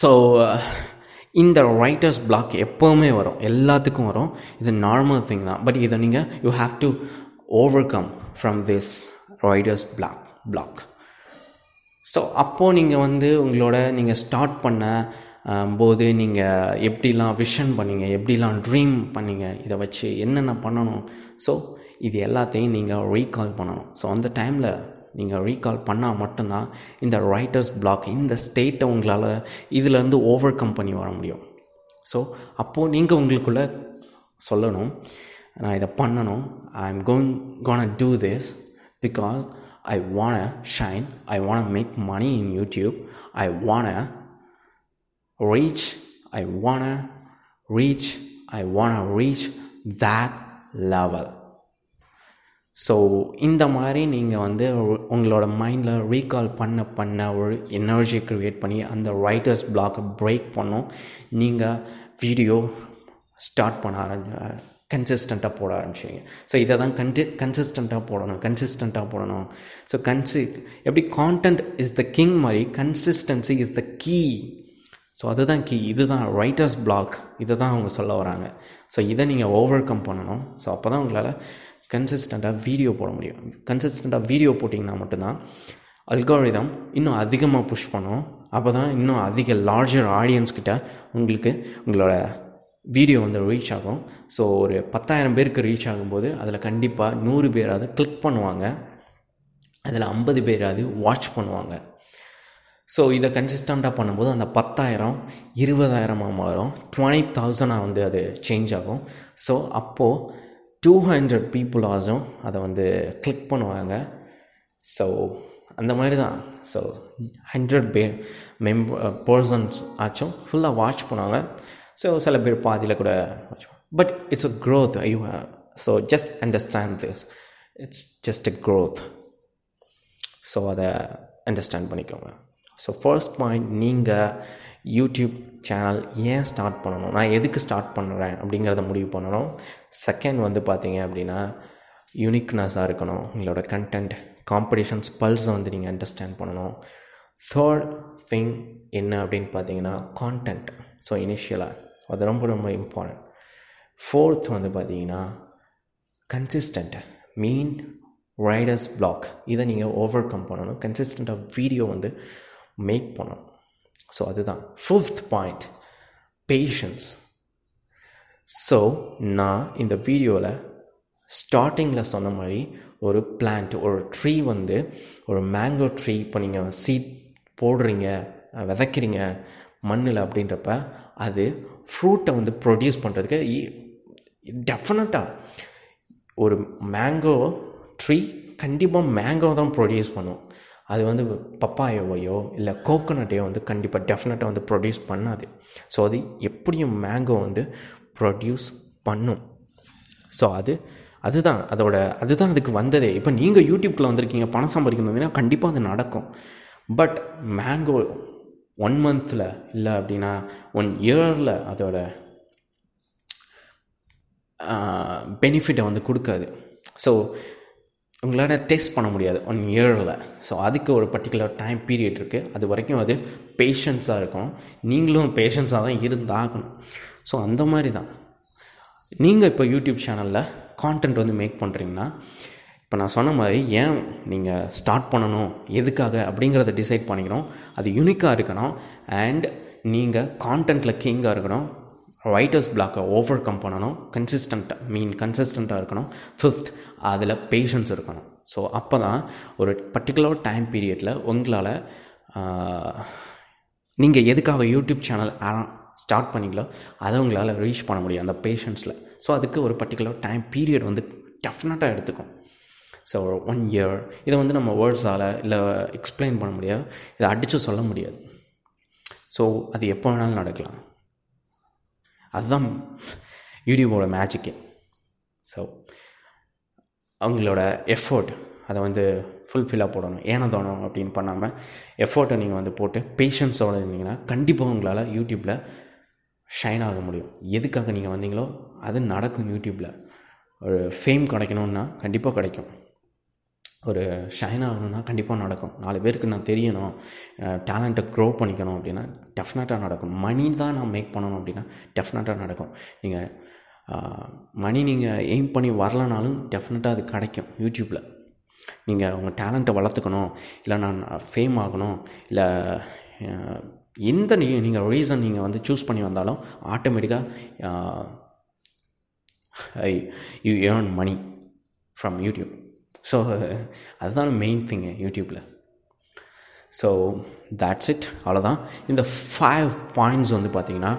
ஸோ இந்த ரைட்டர்ஸ் பிளாக் எப்போவுமே வரும். எல்லாத்துக்கும் வரும். இது நார்மல் திங் தான். பட் இதை நீங்கள் you have to overcome from this writers block block so அப்போது நீங்கள் வந்து உங்களோட நீங்கள் ஸ்டார்ட் பண்ண போது நீங்கள் எப்படிலாம் விஷன் பண்ணீங்க எப்படிலாம் ட்ரீம் பண்ணீங்க இதை வச்சு என்னென்ன பண்ணணும்? ஸோ இது எல்லாத்தையும் நீங்கள் ரீகால் பண்ணணும். ஸோ அந்த டைமில் நீங்கள் ரீகால் பண்ணால் மட்டும்தான் இந்த ரைட்டர்ஸ் பிளாக் இந்த ஸ்டேட்டை உங்களால் இதிலேருந்து ஓவர் கம் பண்ணி வர முடியும். ஸோ அப்போது நீங்கள் உங்களுக்குள்ளே சொல்லணும் நான் இதை பண்ணணும் I am going gonna do this because I want shine I want make money in YouTube I want reach I wanna reach I wanna reach that level so இந்த மாதிரி நீங்கள் வந்து உங்களோட மைண்டில் ரீகால் பண்ண பண்ண ஒரு எனர்ஜி க்ரியேட் பண்ணி அந்த ரைட்டர்ஸ் பிளாக்கை பிரேக் பண்ணும் நீங்கள் வீடியோ ஸ்டார்ட் பண்ண ஆரம்பி கன்சிஸ்டண்ட்டாக போட ஆரம்பிச்சிங்க ஸோ இதை தான் கன்சி கன்சிஸ்டண்ட்டாக போடணும் கன்சிஸ்டண்ட்டாக போடணும். ஸோ கன்சி எப்படி கான்டென்ட் இஸ் த கிங் மாதிரி consistency is the key so அதுதான் கீ இதுதான் ரைட்டர்ஸ் பிளாக் இதை தான் அவங்க சொல்ல வராங்க. ஸோ இதை நீங்கள் ஓவர் கம் பண்ணணும். ஸோ அப்போ தான் உங்களால் கன்சிஸ்டண்ட்டாக வீடியோ போட முடியும். கன்சிஸ்டண்ட்டாக வீடியோ போட்டிங்கன்னா மட்டும்தான் அல்காரிதம் இன்னும் அதிகமாக புஷ் பண்ணும். அப்போ தான் இன்னும் அதிக லார்ஜர் ஆடியன்ஸ்கிட்ட உங்களுக்கு உங்களோட வீடியோ வந்து ரீச் ஆகும். ஸோ ஒரு பத்தாயிரம் பேருக்கு ரீச் ஆகும்போது அதில் கண்டிப்பாக நூறு பேராவது கிளிக் பண்ணுவாங்க. அதில் ஐம்பது பேராவது வாட்ச் பண்ணுவாங்க. ஸோ இதை கன்சிஸ்டண்ட்டாக பண்ணும்போது அந்த பத்தாயிரம் இருபதாயிரமாக மாறும். டுவெண்ட்டி தௌசண்டாக வந்து அது சேஞ்ச் ஆகும். ஸோ அப்போது டூ ஹண்ட்ரட் பீப்புள் அதை வந்து கிளிக் பண்ணுவாங்க. ஸோ அந்த மாதிரி தான் ஸோ ஹண்ட்ரட் பே மெம்ப பர்சன்ஸ் ஆச்சும் ஃபுல்லாக வாட்ச் பண்ணுவாங்க. ஸோ சில பேர் பாதியில் கூட watch but it's a growth you so just understand this it's just a growth so அதை அண்டர்ஸ்டாண்ட் பண்ணிக்கோங்க. ஸோ ஃபர்ஸ்ட் பாயிண்ட் நீங்கள் யூடியூப் சேனல் ஏன் ஸ்டார்ட் பண்ணணும்? நான் எதுக்கு ஸ்டார்ட் பண்ணுறேன் அப்படிங்கிறத முடிவு பண்ணணும். செகண்ட் வந்து பார்த்தீங்க அப்படின்னா யூனிக்னஸாக இருக்கணும். உங்களோட கண்டென்ட் காம்படிஷன்ஸ் பல்ஸை வந்து நீங்கள் அண்டர்ஸ்டாண்ட் பண்ணணும். தேர்ட் திங் என்ன அப்படின்னு பார்த்தீங்கன்னா கான்டென்ட் ஸோ இனிஷியலாக அது ரொம்ப ரொம்ப இம்பார்ட்டன்ட் ஃபோர்த் வந்து பார்த்தீங்கன்னா கன்சிஸ்டண்ட்டு மீன் ரைடர்ஸ் பிளாக் இதை நீங்கள் ஓவர் கம் பண்ணணும் கன்சிஸ்டண்ட்டாக வீடியோ வந்து மேக் பண்ணணும். ஸோ அதுதான். ஃபிஃப்த் பாயிண்ட் பேஷன்ஸ் ஸோ நான் இந்த வீடியோவில் ஸ்டார்டிங்கில் சொன்ன மாதிரி ஒரு பிளான்ட் ஒரு ட்ரீ வந்து ஒரு மேங்கோ ட்ரீ இப்போ நீங்கள் சீட் போடுறீங்க விதைக்கிறீங்க மண்ணில் அப்படின்றப்ப அது ஃப்ரூட்டை வந்து ப்ரொடியூஸ் பண்ணுறதுக்கு டெஃபினட்டாக ஒரு மேங்கோ ட்ரீ கண்டிப்பாக மேங்கோ தான் ப்ரொடியூஸ் பண்ணும். அது வந்து பப்பாயோவையோ இல்லை கோகோனட்டையோ வந்து கண்டிப்பாக டெஃபினட்டாக வந்து ப்ரொடியூஸ் பண்ணாது. ஸோ அது எப்படியும் மேங்கோ வந்து ப்ரொடியூஸ் பண்ணும். ஸோ அது அதுதான் அதோட அதுதான் அதுக்கு வந்ததே. இப்போ நீங்கள் யூடியூப்பில் வந்திருக்கீங்க பணம் சம்பாதிக்கணும்னா கண்டிப்பாக அது நடக்கும். பட் மேங்கோ ஒன் மந்தில் இல்லை அப்படின்னா ஒன் இயரில் அதோட பெனிஃபிட்டை வந்து கொடுக்காது. ஸோ உங்களால் டெஸ்ட் பண்ண முடியாது ஒன் இயரில் ஸோ அதுக்கு ஒரு பர்டிகுலர் டைம் பீரியட் இருக்குது அது வரைக்கும் அது பேஷன்ஸாக இருக்கும் நீங்களும் பேஷன்ஸாக தான் இருந்தாகணும். ஸோ அந்த மாதிரி தான். நீங்கள் இப்போ யூடியூப் சேனலில் கான்டென்ட் வந்து மேக் பண்ணுறீங்கன்னா இப்போ நான் சொன்ன மாதிரி ஏன் நீங்கள் ஸ்டார்ட் பண்ணணும்? எதுக்காக? அப்படிங்கிறத டிசைட் பண்ணிக்கணும். அது யூனிக்காக இருக்கணும். அண்ட் நீங்கள் கான்டென்ட்டில் கிங்காக இருக்கணும். ரைட்டர்ஸ் பிளாக்கை ஓவர் கம் பண்ணணும் கன்சிஸ்டண்ட்டாக மீன் கன்சிஸ்டண்ட்டாக இருக்கணும். ஃபிஃப்த் அதில் பேஷன்ஸ் இருக்கணும். ஸோ அப்போ தான் ஒரு பர்டிகுலர் டைம் பீரியடில் உங்களால் நீங்கள் எதுக்காக யூடியூப் சேனல் ஸ்டார்ட் பண்ணிங்களோ அதை உங்களால் ரீச் பண்ண முடியும் அந்த பேஷன்ஸில் ஸோ அதுக்கு ஒரு பர்டிகுலர் டைம் பீரியட் வந்து டெஃபினட்டாக எடுத்துக்கும். ஸோ ஒன் இயர் இதை வந்து நம்ம வேர்ட்ஸால் இல்லை எக்ஸ்பிளைன் பண்ண முடியாது. இதை அடித்து சொல்ல முடியாது. ஸோ அது எப்போ வேணாலும் நடக்கலாம். அதுதான் யூடியூபோட மேஜிக்கு ஸோ அவங்களோட எஃபோர்ட் அதை வந்து ஃபுல்ஃபில்லாக போடணும். ஏனோ தோணும் அப்படின்னு பண்ணாமல் எஃபோர்ட்டை நீங்கள் வந்து போட்டு பேஷன்ஸோடு இருந்தீங்கன்னா கண்டிப்பாக உங்களால் யூடியூப்பில் ஷைன் ஆக முடியும். எதுக்காக நீங்கள் வந்தீங்களோ அது நடக்கும் யூடியூப்பில் ஒரு ஃபேம் கிடைக்கணுன்னா கண்டிப்பாக கிடைக்கும். ஒரு ஷைன் ஆகணும்னா கண்டிப்பாக நடக்கும். நாலு பேருக்கு நான் தெரியணும் டேலண்ட்டை க்ரோ பண்ணிக்கணும் அப்படின்னா டெஃபினட்டாக நடக்கும். மணி தான் நான் மேக் பண்ணணும் அப்படின்னா டெஃபினட்டாக நடக்கும். நீங்கள் மணி நீங்கள் எய்ம் பண்ணி வரலனாலும் டெஃபினட்டாக அது கிடைக்கும் யூடியூப்பில் நீங்கள் உங்கள் டேலண்ட்டை வளர்த்துக்கணும் இல்லை நான் ஃபேம் ஆகணும் இல்லை எந்த நீ நீங்கள் ரீசன் நீங்கள் வந்து சூஸ் பண்ணி வந்தாலும் ஆட்டோமேட்டிக்காக you earn money from YouTube so (laughs) அதுதான் மெயின் திங்கு யூடியூப்பில் ஸோ தேட்ஸ் இட் அவ்வளோதான் இந்த ஃபைவ் பாயிண்ட்ஸ் வந்து பார்த்திங்கன்னா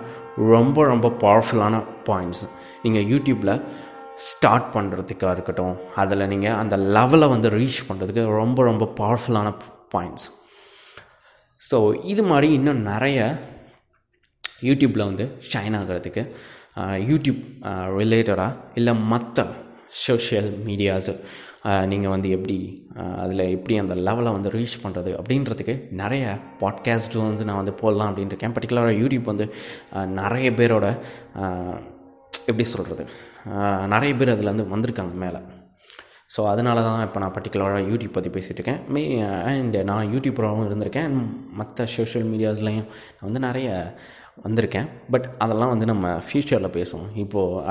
ரொம்ப ரொம்ப பவர்ஃபுல்லான பாயிண்ட்ஸ் நீங்கள் யூடியூப்பில் ஸ்டார்ட் பண்ணுறதுக்காக இருக்கட்டும் அதில் நீங்கள் அந்த லெவலை வந்து ரீச் பண்ணுறதுக்கு ரொம்ப ரொம்ப பவர்ஃபுல்லான பாயிண்ட்ஸ் ஸோ இது மாதிரி இன்னும் நிறைய யூடியூப்பில் வந்து ஷைன் ஆகிறதுக்கு யூடியூப் ரிலேட்டடாக இல்லை மற்ற சோஷியல் மீடியாஸு நீங்கள் வந்து எப்படி அதில் எப்படி அந்த லெவலை வந்து ரீச் பண்ணுறது அப்படின்றதுக்கு நிறைய பாட்காஸ்ட் வந்து நான் வந்து போடலாம் அப்படின்ட்டு இருக்கேன் பர்டிகுலராக யூடியூப் வந்து நிறைய பேரோட எப்படி சொல்கிறது நிறைய பேர் அதில் வந்து வந்திருக்காங்க மேலே. ஸோ அதனால தான் இப்போ நான் பர்டிகுலராக யூடியூப் பற்றி பேசிகிட்டு இருக்கேன். மே அண்ட் நான் யூடியூப்பராகவும் இருந்திருக்கேன். மற்ற சோஷியல் மீடியாஸ்லேயும் நான் வந்து நிறைய வந்திருக்கேன். பட் அதெல்லாம் வந்து நம்ம ஃப்யூச்சரில் பேசுவோம். இப்போது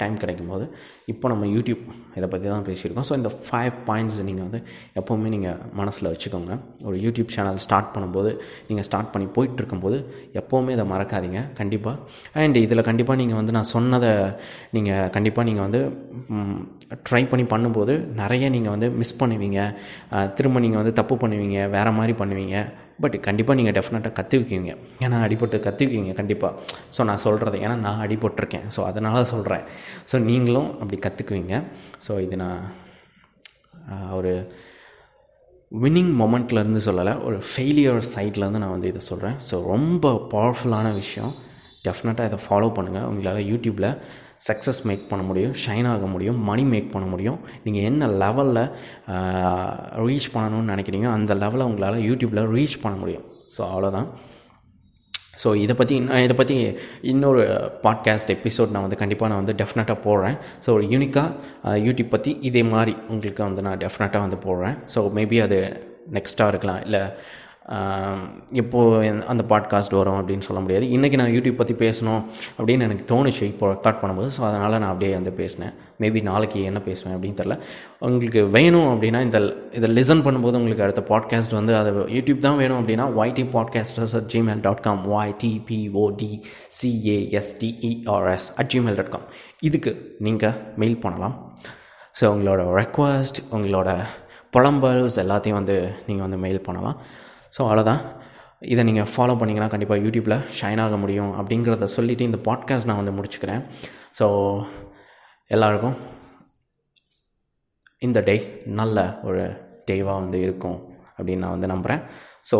டைம் கிடைக்கும் போது இப்போ நம்ம யூடியூப் இதை பற்றி தான் பேசியிருக்கோம். ஸோ இந்த ஃபைவ் பாயிண்ட்ஸ் நீங்கள் வந்து எப்போவுமே நீங்கள் மனசில் வச்சுக்கோங்க. ஒரு யூடியூப் சேனல் ஸ்டார்ட் பண்ணும்போது நீங்கள் ஸ்டார்ட் பண்ணி போயிட்டுருக்கும்போது எப்போவுமே இதை மறக்காதீங்க. கண்டிப்பாக அண்ட் இதில் கண்டிப்பாக நீங்கள் வந்து நான் சொன்னதை நீங்கள் கண்டிப்பாக நீங்கள் வந்து ட்ரை பண்ணி பண்ணும்போது நிறைய நீங்கள் வந்து மிஸ் பண்ணுவீங்க. திரும்ப நீங்கள் வந்து தப்பு பண்ணுவீங்க. வேறு மாதிரி பண்ணுவீங்க. பட் கண்டிப்பாக நீங்கள் டெஃபினட்டாக கற்றுக்குவீங்க ஏன்னா அடிபட்டு கற்றுக்குவீங்க கண்டிப்பாக ஸோ நான் சொல்கிறது ஏன்னா நான் அடிபட்டிருக்கேன். ஸோ அதனால் சொல்கிறேன் ஸோ நீங்களும் அப்படி கற்றுக்குவீங்க ஸோ இது நான் ஒரு வின்னிங் மொமெண்ட்லேருந்து சொல்லலை ஒரு ஃபெயிலியர் சைட்லேருந்து நான் வந்து இதை சொல்கிறேன் ஸோ ரொம்ப பவர்ஃபுல்லான விஷயம். டெஃபினட்டாக இதை ஃபாலோ பண்ணுங்கள் உங்களால் யூடியூப்பில் சக்ஸஸ் மேக் பண்ண முடியும் ஷைன் ஆக முடியும் மணி மேக் பண்ண முடியும். நீங்கள் என்ன லெவலில் ரீச் பண்ணணும்னு நினைக்கிறீங்க அந்த லெவலில் உங்களால் யூடியூப்பில் ரீச் பண்ண முடியும். ஸோ அவ்வளோதான் ஸோ இதை பற்றி இன்னும் இதை பற்றி இன்னொரு பாட்காஸ்ட் எபிசோட் நான் வந்து கண்டிப்பாக நான் வந்து டெஃபினட்டாக போடுறேன். ஸோ ஒரு யூனிக்காக யூடியூப் பற்றி இதே மாதிரி உங்களுக்கு வந்து நான் டெஃபினட்டாக வந்து போடுறேன். ஸோ மேபி அது நெக்ஸ்ட்டாக இருக்கலாம். இல்லை எப்போது அந்த பாட்காஸ்ட் வரும் அப்படின்னு சொல்ல முடியாது. இன்றைக்கி நான் யூடியூப் பற்றி பேசணும் அப்படின்னு எனக்கு தோணுச்சு. இப்போ ரெக்கார்ட் பண்ணும்போது ஸோ அதனால் நான் அப்படியே வந்து பேசினேன். மேபி நாளைக்கு என்ன பேசுவேன் அப்படின்னு தெரில உங்களுக்கு வேணும் அப்படின்னா இந்த இதை லிசன் பண்ணும்போது உங்களுக்கு அடுத்த பாட்காஸ்ட் வந்து அது யூடியூப் தான் வேணும் அப்படின்னா YT podcasters at Gmail dot com ஒய்டிபிஓடி சிஏஎஸ்டிஇஆர்எஸ் at Gmail dot com இதுக்கு நீங்கள் மெயில் பண்ணலாம். ஸோ உங்களோட ரெக்வஸ்ட் உங்களோட புலம்பல்ஸ் எல்லாத்தையும் வந்து நீங்கள் வந்து மெயில் பண்ணலாம். ஸோ அவ்வளோதான் இதை நீங்கள் ஃபாலோ பண்ணிங்கன்னா கண்டிப்பாக யூடியூப்பில் ஷைன் ஆக முடியும் அப்படிங்கிறத சொல்லிவிட்டு இந்த பாட்காஸ்ட் நான் வந்து முடிச்சுக்கிறேன். ஸோ எல்லாருக்கும் இந்த டே நல்ல ஒரு டேவாக வந்து இருக்கும் அப்படின்னு நான் வந்து நம்புகிறேன் ஸோ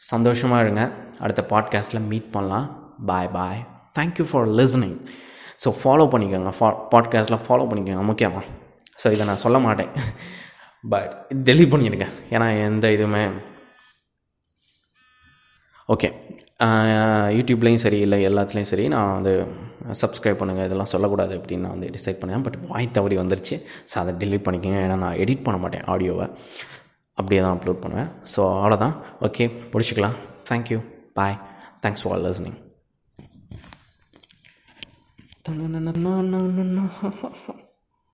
சந்தோஷமாக இருங்க. அடுத்த பாட்காஸ்ட்டில் மீட் பண்ணலாம். Bye bye thank you for listening so follow பண்ணிக்கோங்க. ஃபா பாட்காஸ்ட்டில் ஃபாலோ பண்ணிக்கோங்க. முக்கியமாக ஸோ இதை நான் சொல்ல மாட்டேன். பட் டெலிட் பண்ணிடுங்க ஏன்னா எந்த இதுவுமே. ஓகே யூடியூப்லேயும் சரி இல்லை எல்லாத்துலேயும் சரி நான் வந்து சப்ஸ்கிரைப் பண்ணுங்கள் இதெல்லாம் சொல்லக்கூடாது அப்படின்னு நான் வந்து டிசைட் பண்ணேன். பட் வாய் தவறி வந்துருச்சு. ஸோ அதை டெலிட் பண்ணிக்கோங்க. ஏன்னா நான் எடிட் பண்ண மாட்டேன் ஆடியோவை அப்படியே தான் அப்லோட் பண்ணுவேன். ஸோ அவ்வளோதான் ஓகே முடிச்சுக்கலாம். Thank you bye thanks for listening